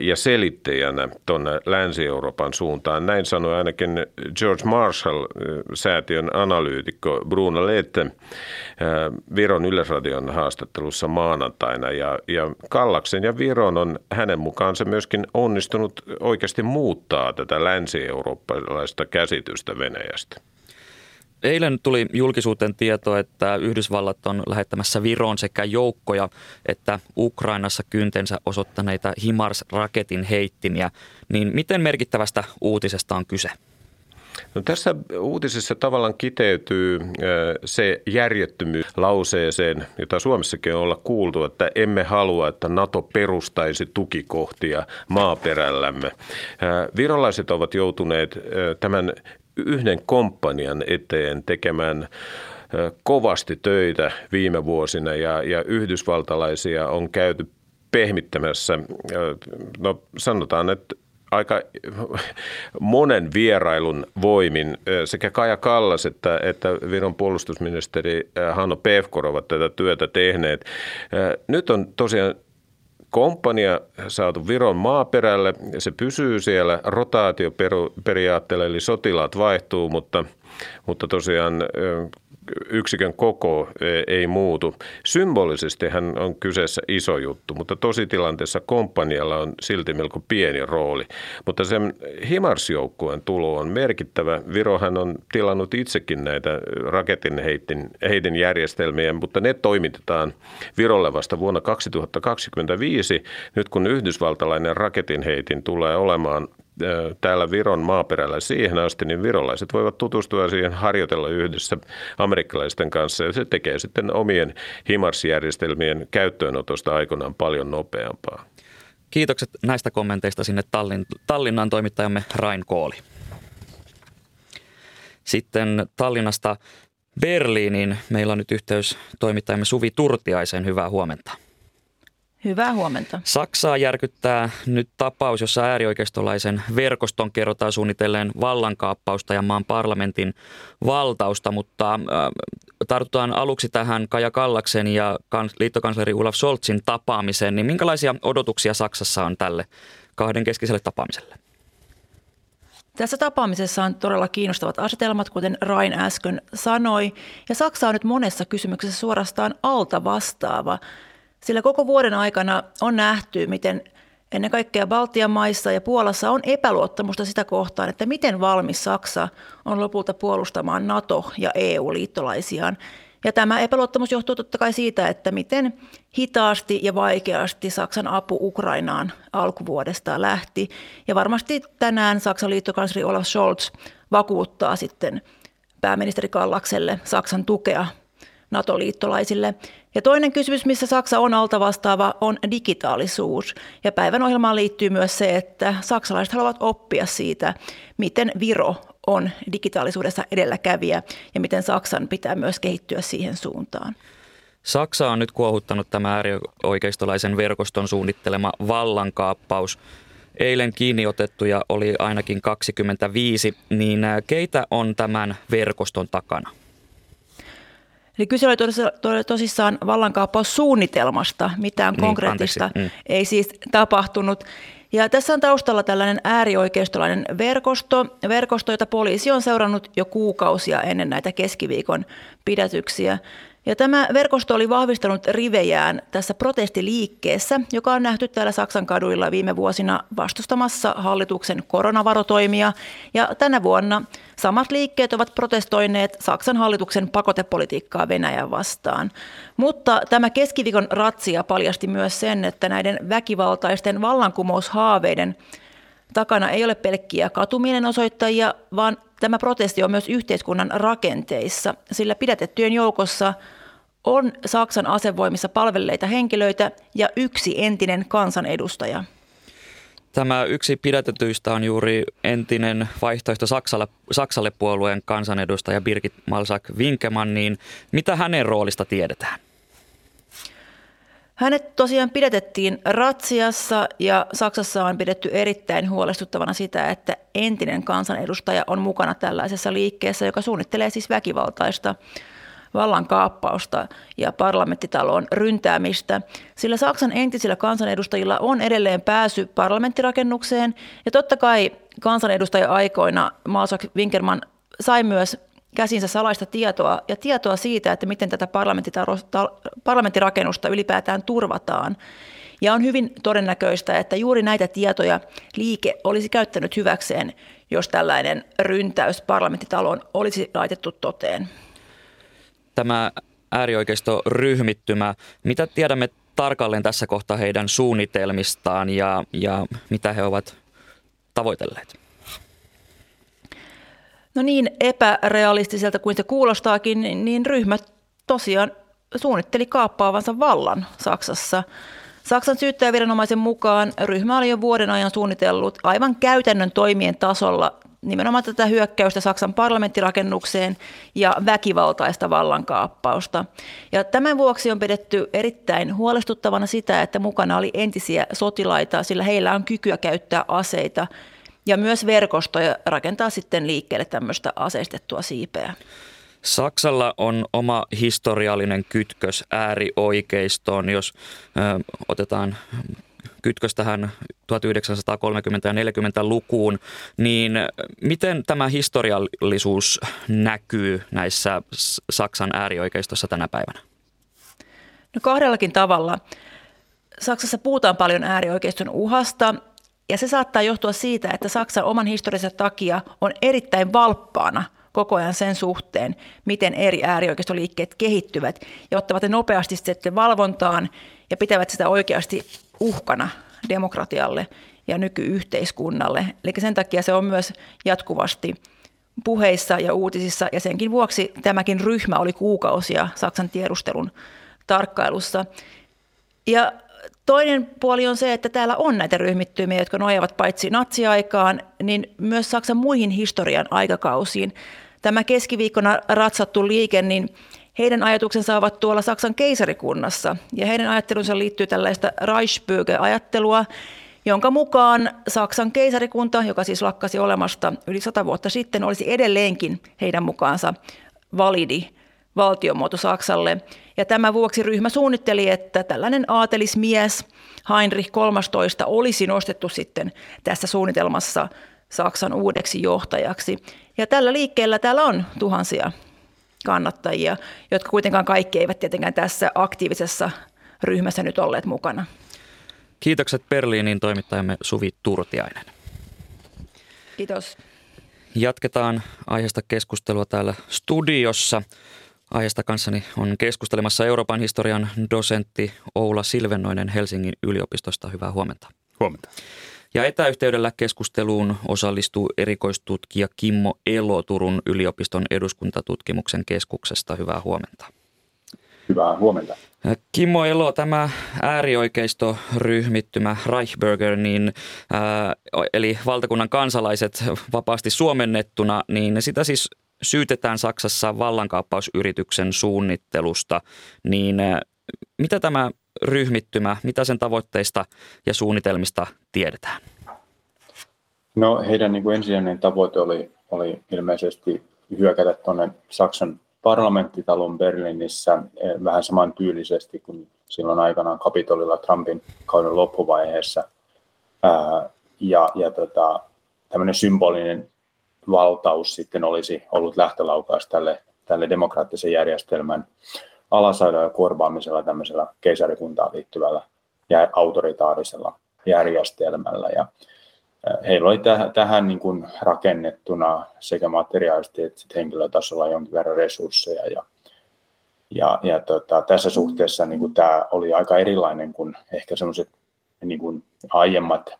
ja selittäjänä tuonne Länsi-Euroopan suuntaan. Näin sanoi ainakin George Marshall-säätiön analyytikko Bruno Lette Viron Yleisradion haastattelussa maanantaina. Ja, ja Kallaksen ja Viron on hänen mukaansa myöskin onnistunut oikeasti muuttaa tätä länsi-eurooppalaista käsitystä Venäjästä. Eilen tuli julkisuuteen tieto, että Yhdysvallat on lähettämässä Viroon sekä joukkoja että Ukrainassa kyntensä osoittaneita HIMARS-raketin heittimiä. Niin miten merkittävästä uutisesta on kyse? No tässä uutisessa tavallaan kiteytyy se järjettömyys lauseeseen, jota Suomessakin on olla kuultu, että emme halua, että NATO perustaisi tukikohtia maaperällämme. Virolaiset ovat joutuneet tämän yhden komppanian eteen tekemään kovasti töitä viime vuosina ja, ja yhdysvaltalaisia on käyty pehmittämässä, no sanotaan, että aika monen vierailun voimin sekä Kaja Kallas että, että Viron puolustusministeri Hanno Pevkor ovat tätä työtä tehneet. Nyt on tosiaan komppania saatu Viron maaperälle. Se pysyy siellä rotaatioperiaatteella, eli sotilaat vaihtuu, mutta, mutta tosiaan yksikön koko ei muutu. Symbolisesti hän on kyseessä iso juttu, mutta tositilanteessa komppanialla on silti melko pieni rooli. Mutta sen Himars-joukkueen tulo on merkittävä. Virohan on tilannut itsekin näitä raketin heitin, heitin järjestelmiä, mutta ne toimitetaan Virolle vasta vuonna 2025, nyt kun yhdysvaltalainen raketin heitin tulee olemaan täällä Viron maaperällä siihen asti, niin virolaiset voivat tutustua siihen, harjoitella yhdessä amerikkalaisten kanssa ja se tekee sitten omien HIMARS-järjestelmien käyttöönotosta aikanaan paljon nopeampaa. Kiitokset näistä kommenteista sinne Tallin, Tallinnan toimittajamme Rain Kooli. Sitten Tallinnasta Berliiniin. Meillä on nyt yhteys toimittajamme Suvi Turtiaisen. Hyvää huomenta. Hyvää huomenta. Saksaa järkyttää nyt tapaus, jossa äärioikeistolaisen verkoston kerrotaan suunnitelleen vallankaappausta ja maan parlamentin valtausta, mutta äh, tartutaan aluksi tähän Kaja Kallaksen ja liittokansleri Olaf Scholzin tapaamiseen, niin minkälaisia odotuksia Saksassa on tälle kahden keskiselle tapaamiselle? Tässä tapaamisessa on todella kiinnostavat asetelmat, kuten Rain äsken sanoi, ja Saksa on nyt monessa kysymyksessä suorastaan alta vastaava. Sillä koko vuoden aikana on nähty, miten ennen kaikkea Baltian maissa ja Puolassa on epäluottamusta sitä kohtaan, että miten valmis Saksa on lopulta puolustamaan NATO- ja EU-liittolaisiaan. Ja tämä epäluottamus johtuu totta kai siitä, että miten hitaasti ja vaikeasti Saksan apu Ukrainaan alkuvuodesta lähti. Ja varmasti tänään Saksan liittokansleri Olaf Scholz vakuuttaa sitten pääministeri Kallakselle Saksan tukea NATO-liittolaisille. Ja toinen kysymys, missä Saksa on alta vastaava, on digitaalisuus. Ja päivän ohjelmaan liittyy myös se, että saksalaiset haluavat oppia siitä, miten Viro on digitaalisuudessa edelläkävijä ja miten Saksan pitää myös kehittyä siihen suuntaan. Saksa on nyt kuohuttanut tämä äärioikeistolaisen verkoston suunnittelema vallankaappaus. Eilen kiinni otettuja oli ainakin 25, niin keitä on tämän verkoston takana? Eli kyse oli tosissaan vallankaappaussuunnitelmasta, mitään niin, konkreettista mm. ei siis tapahtunut. Ja tässä on taustalla tällainen äärioikeistolainen verkosto, verkosto, jota poliisi on seurannut jo kuukausia ennen näitä keskiviikon pidätyksiä. Ja tämä verkosto oli vahvistanut rivejään tässä protestiliikkeessä, joka on nähty täällä Saksan kaduilla viime vuosina vastustamassa hallituksen koronavarotoimia. Ja tänä vuonna samat liikkeet ovat protestoineet Saksan hallituksen pakotepolitiikkaa Venäjän vastaan. Mutta tämä keskiviikon ratsia paljasti myös sen, että näiden väkivaltaisten vallankumoushaaveiden takana ei ole pelkkiä katumielenosoittajia, vaan tämä protesti on myös yhteiskunnan rakenteissa, sillä pidätettyjen joukossa on Saksan asevoimissa palvelleita henkilöitä ja yksi entinen kansanedustaja. Tämä yksi pidätetyistä on juuri entinen vaihtoehto Saksalle, Saksalle puolueen kansanedustaja Birgit Malsak Winkemann, niin mitä hänen roolista tiedetään? Hänet tosiaan pidätettiin ratsiassa ja Saksassa on pidetty erittäin huolestuttavana sitä, että entinen kansanedustaja on mukana tällaisessa liikkeessä, joka suunnittelee siis väkivaltaista vallankaappausta ja parlamenttitalon ryntäämistä, sillä Saksan entisillä kansanedustajilla on edelleen pääsy parlamenttirakennukseen ja totta kai kansanedustaja-aikoina Maasak Winkerman sai myös käsinsä salaista tietoa ja tietoa siitä, että miten tätä parlamenttirakennusta ylipäätään turvataan. Ja on hyvin todennäköistä, että juuri näitä tietoja liike olisi käyttänyt hyväkseen, jos tällainen ryntäys parlamenttitaloon olisi laitettu toteen. Tämä äärioikeistoryhmittymä, mitä tiedämme tarkalleen tässä kohtaa heidän suunnitelmistaan ja, ja mitä he ovat tavoitelleet? No niin epärealistiselta kuin se kuulostaakin, niin ryhmä tosiaan suunnitteli kaappaavansa vallan Saksassa. Saksan syyttäjäviranomaisen mukaan ryhmä oli jo vuoden ajan suunnitellut aivan käytännön toimien tasolla nimenomaan tätä hyökkäystä Saksan parlamenttirakennukseen ja väkivaltaista vallankaappausta. Ja tämän vuoksi on pidetty erittäin huolestuttavana sitä, että mukana oli entisiä sotilaita, sillä heillä on kykyä käyttää aseita ja myös verkostoja rakentaa sitten liikkeelle tämmöistä aseistettua siipeä. Saksalla on oma historiallinen kytkös äärioikeistoon, jos ö, otetaan kytkös tähän 1930- ja 40-lukuun, niin miten tämä historiallisuus näkyy näissä Saksan äärioikeistossa tänä päivänä? No kahdellakin tavalla. Saksassa puhutaan paljon äärioikeiston uhasta ja se saattaa johtua siitä, että Saksan oman historiansa takia on erittäin valppaana koko ajan sen suhteen, miten eri äärioikeistoliikkeet kehittyvät ja ottavat ne nopeasti sitten valvontaan ja pitävät sitä oikeasti uhkana demokratialle ja nykyyhteiskunnalle. Eli sen takia se on myös jatkuvasti puheissa ja uutisissa ja senkin vuoksi tämäkin ryhmä oli kuukausia Saksan tiedustelun tarkkailussa. Ja Toinen puoli on se, että täällä on näitä ryhmittymiä, jotka nojaavat paitsi natsiaikaan, niin myös Saksan muihin historian aikakausiin. tämä keskiviikkona ratsattu liike, niin heidän ajatuksensa ovat tuolla Saksan keisarikunnassa ja heidän ajattelunsa liittyy tällaista Reichsbürger-ajattelua, jonka mukaan Saksan keisarikunta, joka siis lakkasi olemasta yli sata vuotta sitten, olisi edelleenkin heidän mukaansa validi valtiomuoto Saksalle. Ja tämän vuoksi ryhmä suunnitteli, että tällainen aatelismies Heinrich 13 olisi nostettu sitten tässä suunnitelmassa Saksan uudeksi johtajaksi. Ja tällä liikkeellä täällä on tuhansia kannattajia, jotka kuitenkaan kaikki eivät tietenkään tässä aktiivisessa ryhmässä nyt olleet mukana. Kiitokset Berliinin toimittajamme Suvi Turtiainen. Kiitos. Jatketaan aiheesta keskustelua täällä studiossa. Aiheesta kanssani on keskustelemassa Euroopan historian dosentti Oula Silvennoinen Helsingin yliopistosta. Hyvää huomenta. Huomenta. Ja etäyhteydellä keskusteluun osallistuu erikoistutkija Kimmo Elo Turun yliopiston eduskuntatutkimuksen keskuksesta. Hyvää huomenta. Hyvää huomenta. Kimmo Elo, tämä äärioikeistoryhmittymä Reichberger, niin, ää, eli valtakunnan kansalaiset vapaasti suomennettuna, niin sitä siis syytetään Saksassa vallankaappausyrityksen suunnittelusta, niin mitä tämä ryhmittymä, mitä sen tavoitteista ja suunnitelmista tiedetään? No heidän niin kuin ensisijainen tavoite oli, oli ilmeisesti hyökätä tuonne Saksan parlamenttitalon Berliinissä eh, vähän samantyylisesti kuin silloin aikanaan Kapitolilla Trumpin kauden loppuvaiheessa. ja ja tota, tämmöinen symbolinen valtaus sitten olisi ollut lähtölaukaus tälle, tälle demokraattisen järjestelmän alasajolla ja korvaamisella tämmöisellä keisarikuntaan liittyvällä ja autoritaarisella järjestelmällä. Ja heillä oli tähän, tähän niin kuin rakennettuna sekä materiaalisesti että henkilötasolla jonkin verran resursseja. Ja, ja, ja tota, tässä suhteessa niin kuin tämä oli aika erilainen kuin ehkä semmoiset niin aiemmat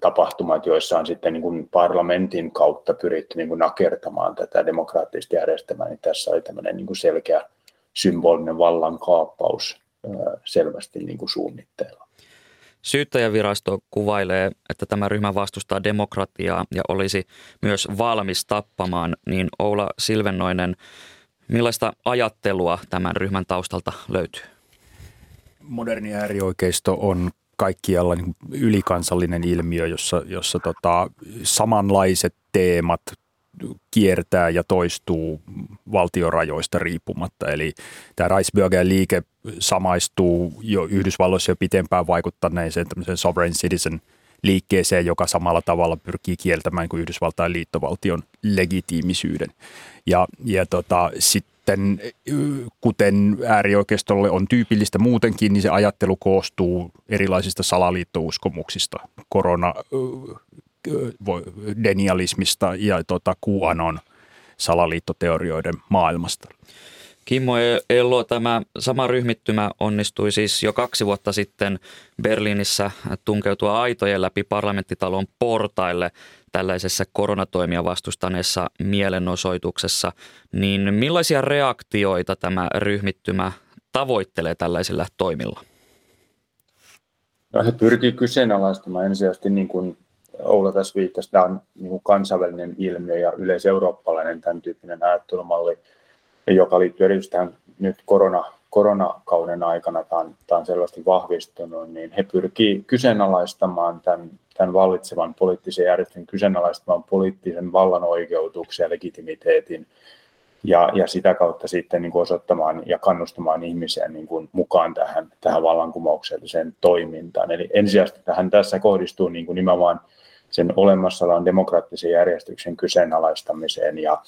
tapahtumat, joissa on sitten niin kuin parlamentin kautta pyritty niin kuin nakertamaan tätä demokraattista järjestelmää, niin tässä oli tämmöinen niin kuin selkeä symbolinen vallankaappaus selvästi niin kuin suunnitteilla. Syyttäjävirasto kuvailee, että tämä ryhmä vastustaa demokratiaa ja olisi myös valmis tappamaan, niin Oula Silvennoinen, millaista ajattelua tämän ryhmän taustalta löytyy? Moderni äärioikeisto on kaikkialla niin ylikansallinen ilmiö, jossa, jossa tota, samanlaiset teemat kiertää ja toistuu valtiorajoista riippumatta. Eli tämä Reisbürger-liike samaistuu jo Yhdysvalloissa jo pitempään vaikuttaneeseen tämmöiseen sovereign citizen liikkeeseen, joka samalla tavalla pyrkii kieltämään kuin Yhdysvaltain liittovaltion legitiimisyyden. Ja, ja tota, sitten kuten äärioikeistolle on tyypillistä muutenkin, niin se ajattelu koostuu erilaisista salaliittouskomuksista, korona, denialismista ja tota QAnon salaliittoteorioiden maailmasta. Kimmo Ello, tämä sama ryhmittymä onnistui siis jo kaksi vuotta sitten Berliinissä tunkeutua aitojen läpi parlamenttitalon portaille tällaisessa koronatoimia vastustaneessa mielenosoituksessa. Niin millaisia reaktioita tämä ryhmittymä tavoittelee tällaisilla toimilla? No, he pyrkii kyseenalaistamaan ensisijaisesti niin kuin Oula tässä viittasi, tämä on niin kuin kansainvälinen ilmiö ja yleiseurooppalainen tämän tyyppinen ajattelumalli, joka liittyy erityisesti tähän nyt korona, koronakauden aikana, tämä on, selvästi vahvistunut, niin he pyrkii kyseenalaistamaan tämän, tämän vallitsevan poliittisen järjestön, kyseenalaistamaan poliittisen vallan oikeutuksen ja legitimiteetin, ja, ja sitä kautta sitten niin kuin osoittamaan ja kannustamaan ihmisiä niin kuin mukaan tähän, tähän vallankumoukselliseen toimintaan. Eli ensisijaisesti tähän tässä kohdistuu niin kuin nimenomaan sen olemassaolon demokraattisen järjestyksen kyseenalaistamiseen ja,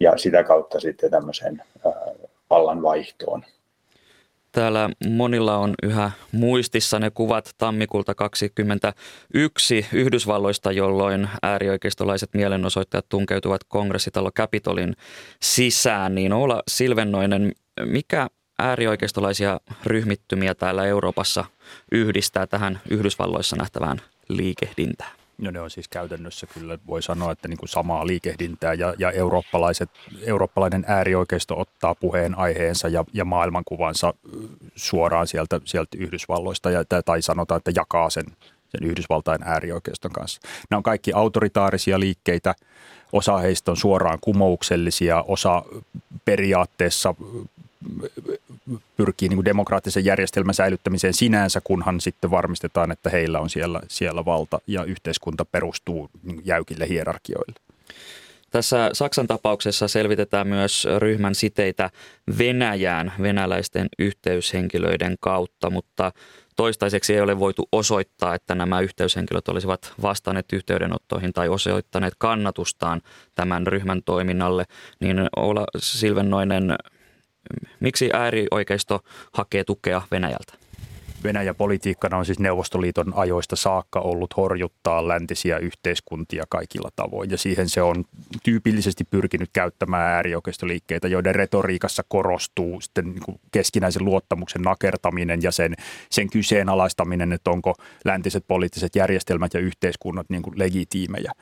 ja sitä kautta sitten tämmöiseen vallan vaihtoon. Täällä monilla on yhä muistissa ne kuvat tammikuulta 2021 Yhdysvalloista, jolloin äärioikeistolaiset mielenosoittajat tunkeutuvat kongressitalo Capitolin sisään. Niin Oula Silvennoinen, mikä äärioikeistolaisia ryhmittymiä täällä Euroopassa yhdistää tähän Yhdysvalloissa nähtävään liikehdintään? No ne on siis käytännössä kyllä, voi sanoa, että niin kuin samaa liikehdintää ja, ja eurooppalaiset, eurooppalainen äärioikeisto ottaa puheen aiheensa ja, ja maailmankuvansa suoraan sieltä, sieltä Yhdysvalloista ja, tai sanotaan, että jakaa sen sen Yhdysvaltain äärioikeiston kanssa. Nämä on kaikki autoritaarisia liikkeitä, osa heistä on suoraan kumouksellisia, osa periaatteessa pyrkii niin kuin demokraattisen järjestelmän säilyttämiseen sinänsä, kunhan sitten varmistetaan, että heillä on siellä, siellä valta ja yhteiskunta perustuu niin jäykille hierarkioille. Tässä Saksan tapauksessa selvitetään myös ryhmän siteitä Venäjään venäläisten yhteyshenkilöiden kautta, mutta toistaiseksi ei ole voitu osoittaa, että nämä yhteyshenkilöt olisivat vastanneet yhteydenottoihin tai osoittaneet kannatustaan tämän ryhmän toiminnalle. Niin Oula Silvennoinen, miksi äärioikeisto hakee tukea Venäjältä? Venäjä politiikkana on siis Neuvostoliiton ajoista saakka ollut horjuttaa läntisiä yhteiskuntia kaikilla tavoin. Ja siihen se on tyypillisesti pyrkinyt käyttämään äärioikeistoliikkeitä, joiden retoriikassa korostuu sitten niin keskinäisen luottamuksen nakertaminen ja sen, sen kyseenalaistaminen, että onko läntiset poliittiset järjestelmät ja yhteiskunnat niin kuin legitiimejä.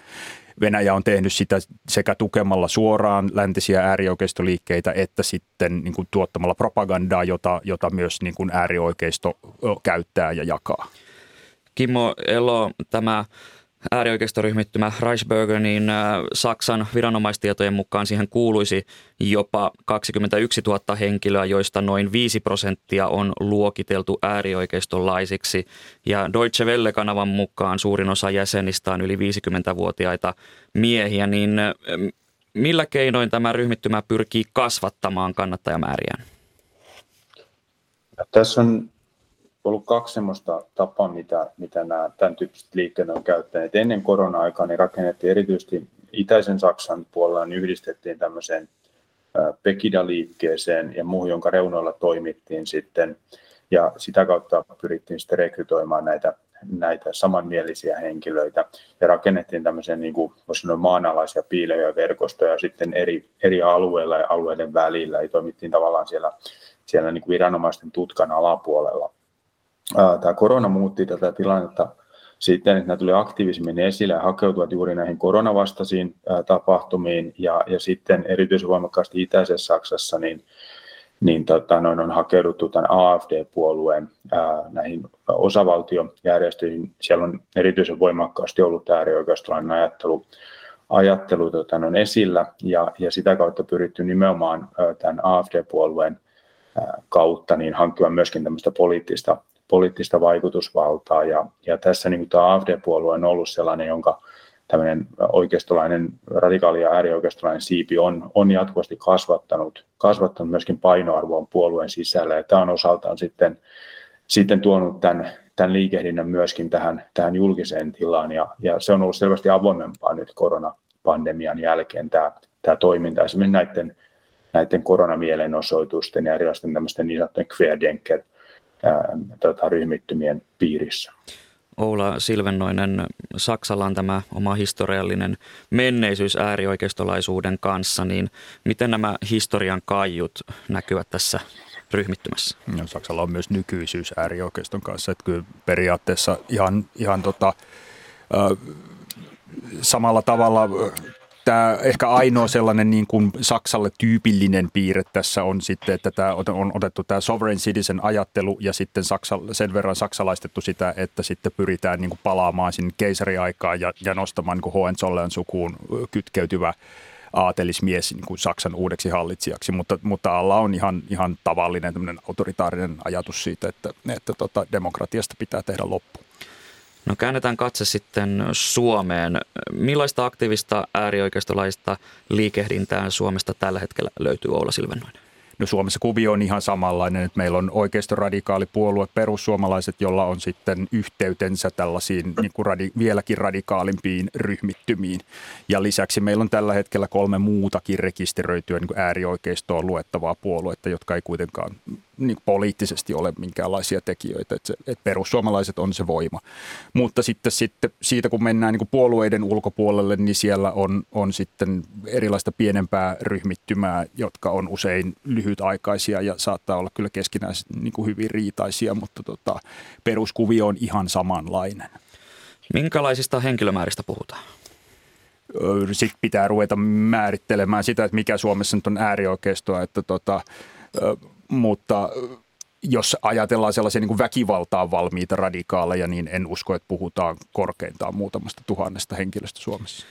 Venäjä on tehnyt sitä sekä tukemalla suoraan läntisiä äärioikeistoliikkeitä että sitten niin kuin tuottamalla propagandaa, jota, jota myös niin kuin äärioikeisto käyttää ja jakaa. Kimmo Elo, tämä äärioikeistoryhmittymä Reichsbürger, niin äh, Saksan viranomaistietojen mukaan siihen kuuluisi jopa 21 000 henkilöä, joista noin 5 prosenttia on luokiteltu äärioikeistolaisiksi. Ja Deutsche Welle-kanavan mukaan suurin osa jäsenistä on yli 50-vuotiaita miehiä, niin äh, millä keinoin tämä ryhmittymä pyrkii kasvattamaan kannattajamääriään? Tässä on ollut kaksi sellaista tapaa, mitä, mitä nämä tämän tyyppiset liikkeet on käyttäneet. Ennen korona-aikaa niin rakennettiin erityisesti itäisen Saksan puolella, niin yhdistettiin tämmöiseen Pekida-liikkeeseen ja muuhun, jonka reunoilla toimittiin sitten. Ja sitä kautta pyrittiin sitten rekrytoimaan näitä, näitä samanmielisiä henkilöitä ja rakennettiin tämmöisen niin kuin, sanoa, maanalaisia piilejä verkostoja sitten eri, eri alueilla ja alueiden välillä. Ja toimittiin tavallaan siellä, siellä niin kuin viranomaisten tutkan alapuolella tämä korona muutti tätä tilannetta. Sitten, että nämä tuli aktiivisemmin esille ja hakeutuvat juuri näihin koronavastaisiin tapahtumiin. Ja, ja sitten erityisen voimakkaasti itäisessä Saksassa niin, niin tota, noin on hakeuduttu tämän AFD-puolueen ää, näihin osavaltiojärjestöihin. Siellä on erityisen voimakkaasti ollut äärioikeistolainen ajattelu, ajattelu tota, noin esillä. Ja, ja sitä kautta pyritty nimenomaan ää, tämän AFD-puolueen kautta niin hankkimaan myöskin tämmöistä poliittista poliittista vaikutusvaltaa. Ja, ja tässä niin kuin tämä AFD-puolue on ollut sellainen, jonka tämmöinen oikeistolainen, radikaali ja äärioikeistolainen siipi on, on jatkuvasti kasvattanut, kasvattanut myöskin painoarvoa puolueen sisällä. Ja tämä on osaltaan sitten, sitten tuonut tämän, tämän liikehdinnän myöskin tähän, tähän julkiseen tilaan. Ja, ja se on ollut selvästi avoimempaa nyt koronapandemian jälkeen tämä, tämä toiminta. Esimerkiksi näiden, näiden koronamielenosoitusten ja erilaisten tämmöisten niin sanottujen tota, ryhmittymien piirissä. Oula Silvennoinen, Saksalla on tämä oma historiallinen menneisyys äärioikeistolaisuuden kanssa, niin miten nämä historian kaiut näkyvät tässä ryhmittymässä? No, Saksalla on myös nykyisyys äärioikeiston kanssa, että kyllä periaatteessa ihan, ihan tota, äh, samalla tavalla tämä ehkä ainoa sellainen niin kuin Saksalle tyypillinen piirre tässä on sitten, että tämä on otettu tämä sovereign citizen ajattelu ja sitten Saksa, sen verran saksalaistettu sitä, että sitten pyritään niin kuin palaamaan sinne keisariaikaan ja, ja nostamaan niin kuin Hohenzollern sukuun kytkeytyvä aatelismies niin kuin Saksan uudeksi hallitsijaksi, mutta, mutta alla on ihan, ihan tavallinen autoritaarinen ajatus siitä, että, että tota, demokratiasta pitää tehdä loppu. No käännetään katse sitten Suomeen. Millaista aktiivista äärioikeistolaista liikehdintää Suomesta tällä hetkellä löytyy Oula Silvennoinen? No Suomessa kuvio on ihan samanlainen, että meillä on oikeistoradikaali puolue, perussuomalaiset, jolla on sitten yhteytensä tällaisiin niin kuin radi, vieläkin radikaalimpiin ryhmittymiin. Ja lisäksi meillä on tällä hetkellä kolme muutakin rekisteröityä niin kuin äärioikeistoon luettavaa puoluetta, jotka ei kuitenkaan niin poliittisesti ole minkäänlaisia tekijöitä, että, se, että perussuomalaiset on se voima. Mutta sitten, sitten siitä, kun mennään niin puolueiden ulkopuolelle, niin siellä on, on sitten erilaista pienempää ryhmittymää, jotka on usein lyhytaikaisia ja saattaa olla kyllä keskinään niin kuin hyvin riitaisia, mutta tota, peruskuvio on ihan samanlainen. Minkälaisista henkilömääristä puhutaan? Sitten pitää ruveta määrittelemään sitä, että mikä Suomessa nyt on äärioikeistoa, että tota, mutta jos ajatellaan sellaisia niin kuin väkivaltaan valmiita radikaaleja, niin en usko, että puhutaan korkeintaan muutamasta tuhannesta henkilöstä Suomessa.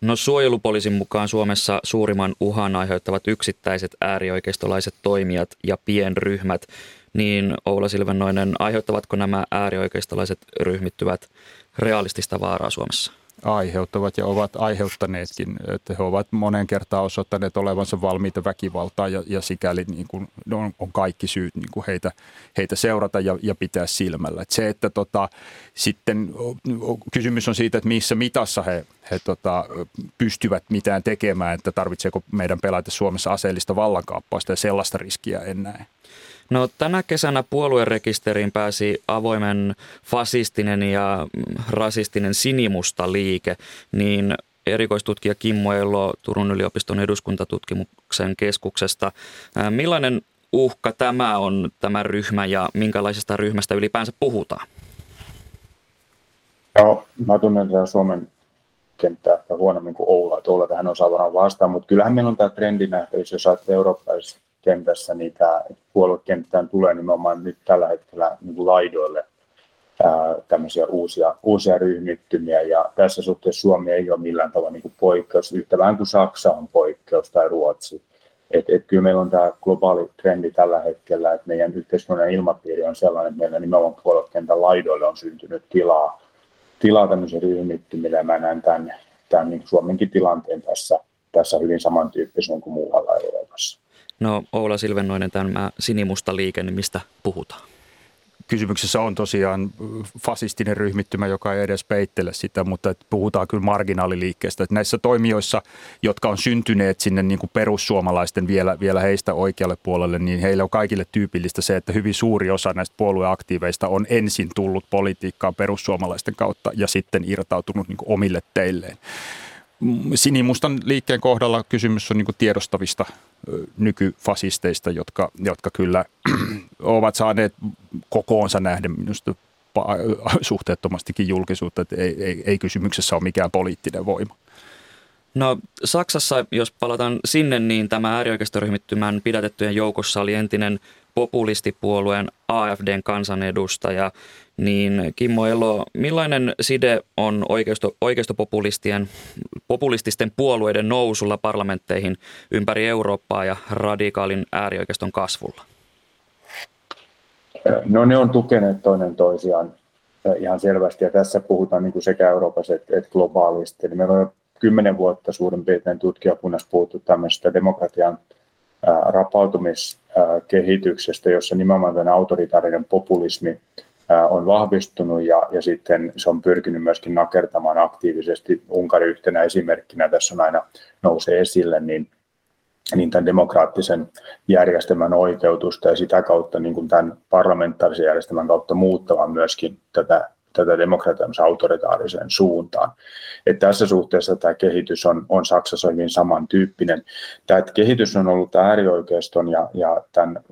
No suojelupoliisin mukaan Suomessa suurimman uhan aiheuttavat yksittäiset äärioikeistolaiset toimijat ja pienryhmät. Niin Oula Silvennoinen, aiheuttavatko nämä äärioikeistolaiset ryhmittyvät realistista vaaraa Suomessa? Aiheuttavat ja ovat aiheuttaneetkin, että he ovat monen kertaan osoittaneet olevansa valmiita väkivaltaa ja, ja sikäli niin kuin on, on kaikki syyt niin kuin heitä, heitä seurata ja, ja pitää silmällä. Että se, että tota, sitten kysymys on siitä, että missä mitassa he, he tota, pystyvät mitään tekemään, että tarvitseeko meidän pelätä Suomessa aseellista vallankaappausta ja sellaista riskiä en näe. No tänä kesänä puoluerekisteriin pääsi avoimen fasistinen ja rasistinen sinimusta liike, niin erikoistutkija Kimmo Elo Turun yliopiston eduskuntatutkimuksen keskuksesta. Millainen uhka tämä on, tämä ryhmä, ja minkälaisesta ryhmästä ylipäänsä puhutaan? Joo, mä tunnen tätä Suomen kenttää huonommin kuin Oula, että Oula tähän osaa vastaan, mutta kyllähän meillä on tämä trendi nähtävissä, jos ajattelee eurooppalaisista kentässä, niin tämä puoluekenttään tulee nimenomaan nyt tällä hetkellä niin kuin laidoille tämmöisiä uusia, uusia ryhmittymiä, ja tässä suhteessa Suomi ei ole millään tavalla niin kuin poikkeus, yhtä vähän kuin Saksa on poikkeus tai Ruotsi. Et, et kyllä meillä on tämä globaali trendi tällä hetkellä, että meidän yhteiskunnan ilmapiiri on sellainen, että meillä nimenomaan puoluekentän laidoille on syntynyt tilaa, tilaa ryhmittymille, ja mä näen tämän, tämän niin Suomenkin tilanteen tässä, tässä hyvin samantyyppisen kuin muualla Euroopassa. No Oula Silvennoinen, tämä sinimusta liike, niin mistä puhutaan? Kysymyksessä on tosiaan fasistinen ryhmittymä, joka ei edes peittele sitä, mutta puhutaan kyllä marginaaliliikkeestä. Että näissä toimijoissa, jotka on syntyneet sinne niin kuin perussuomalaisten vielä, vielä heistä oikealle puolelle, niin heille on kaikille tyypillistä se, että hyvin suuri osa näistä puolueaktiiveista on ensin tullut politiikkaan perussuomalaisten kautta ja sitten irtautunut niin kuin omille teilleen sinimustan liikkeen kohdalla kysymys on niin tiedostavista nykyfasisteista, jotka, jotka kyllä ovat saaneet kokoonsa nähden minusta suhteettomastikin julkisuutta, että ei, ei, ei kysymyksessä ole mikään poliittinen voima. No Saksassa, jos palataan sinne, niin tämä äärioikeistoryhmittymän pidätettyjen joukossa oli entinen populistipuolueen AFDn kansanedustaja, niin Kimmo Elo, millainen side on oikeisto, oikeistopopulistien populististen puolueiden nousulla parlamentteihin ympäri Eurooppaa ja radikaalin äärioikeiston kasvulla? No ne on tukeneet toinen toisiaan ihan selvästi ja tässä puhutaan niin kuin sekä Euroopassa että, globaalisti. Eli meillä on jo kymmenen vuotta suurin piirtein tutkijakunnassa puhuttu tämmöisestä demokratian rapautumiskehityksestä, jossa nimenomaan tämä autoritaarinen populismi on vahvistunut ja, ja sitten se on pyrkinyt myöskin nakertamaan aktiivisesti. Unkari yhtenä esimerkkinä tässä on aina nousee esille, niin, niin tämän demokraattisen järjestelmän oikeutusta ja sitä kautta niin kuin tämän parlamentaarisen järjestelmän kautta muuttamaan myöskin tätä tätä demokratian autoritaariseen suuntaan. Et tässä suhteessa tämä kehitys on, on Saksassa hyvin samantyyppinen. Tämä kehitys on ollut tämä äärioikeiston ja, ja tämän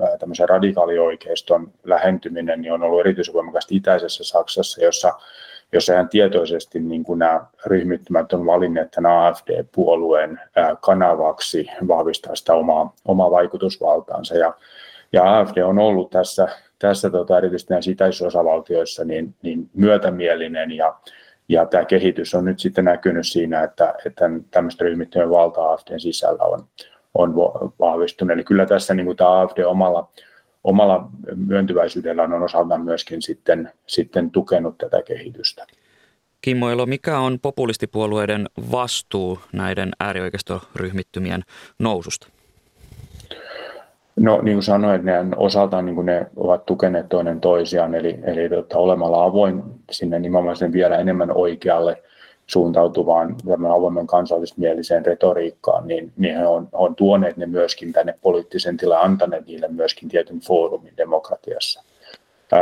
radikaalioikeiston lähentyminen niin on ollut erityisen voimakasta itäisessä Saksassa, jossa jossa ihan tietoisesti niin kuin nämä ryhmittymät on valinneet tämän AFD-puolueen kanavaksi vahvistaa sitä omaa, omaa vaikutusvaltaansa. Ja, ja AFD on ollut tässä tässä tota, erityisesti näissä itäisissä osavaltioissa niin, niin myötämielinen ja, ja tämä kehitys on nyt sitten näkynyt siinä, että, että tämmöistä ryhmittyjen valta AFDn sisällä on, on vahvistunut. Eli kyllä tässä niin kuin tämä AFD omalla, omalla myöntyväisyydellään on osaltaan myöskin sitten, sitten tukenut tätä kehitystä. Kimmo Elo, mikä on populistipuolueiden vastuu näiden äärioikeistoryhmittymien noususta? No niin kuin sanoin, ne osaltaan niin kuin ne ovat tukeneet toinen toisiaan, eli, eli tota, olemalla avoin sinne nimenomaan sen vielä enemmän oikealle suuntautuvaan avoimen kansallismieliseen retoriikkaan, niin, niin he on, on tuoneet ne myöskin tänne poliittisen tilaan, antaneet niille myöskin tietyn foorumin demokratiassa.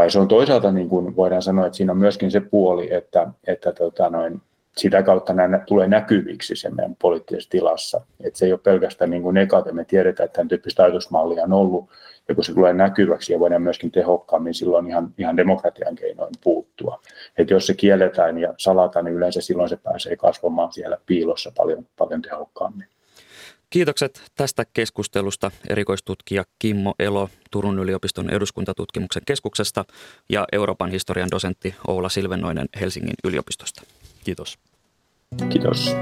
Se on toisaalta, niin kuin voidaan sanoa, että siinä on myöskin se puoli, että, että tota noin, sitä kautta nämä tulee näkyviksi se meidän poliittisessa tilassa. Et se ei ole pelkästään niin kuin negatiivinen. Me tiedetään, että tämän tyyppistä ajatusmallia on ollut, ja kun se tulee näkyväksi ja voidaan myöskin tehokkaammin silloin ihan, ihan demokratian keinoin puuttua. Et jos se kielletään ja salataan, niin yleensä silloin se pääsee kasvamaan siellä piilossa paljon, paljon tehokkaammin. Kiitokset tästä keskustelusta erikoistutkija Kimmo Elo Turun yliopiston eduskuntatutkimuksen keskuksesta ja Euroopan historian dosentti Oula Silvennoinen Helsingin yliopistosta. Kiitos. Kiitos.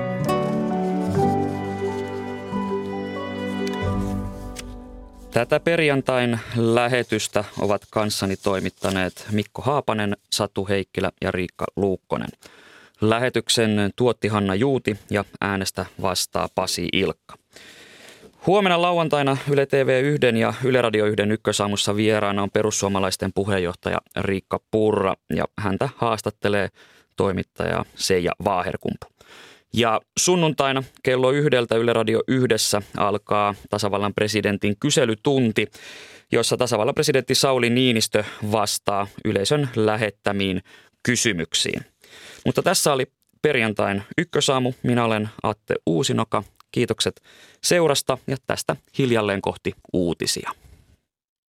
Tätä perjantain lähetystä ovat kanssani toimittaneet Mikko Haapanen, Satu Heikkilä ja Riikka Luukkonen. Lähetyksen tuotti Hanna Juuti ja äänestä vastaa Pasi Ilkka. Huomenna lauantaina Yle TV1 ja Yle Radio 1 ykkösaamussa vieraana on perussuomalaisten puheenjohtaja Riikka Purra ja häntä haastattelee toimittaja Seija Vaaherkumpu. Ja sunnuntaina kello yhdeltä Yle Radio yhdessä alkaa tasavallan presidentin kyselytunti, jossa tasavallan presidentti Sauli Niinistö vastaa yleisön lähettämiin kysymyksiin. Mutta tässä oli perjantain ykkösaamu. Minä olen Atte Uusinoka. Kiitokset seurasta ja tästä hiljalleen kohti uutisia.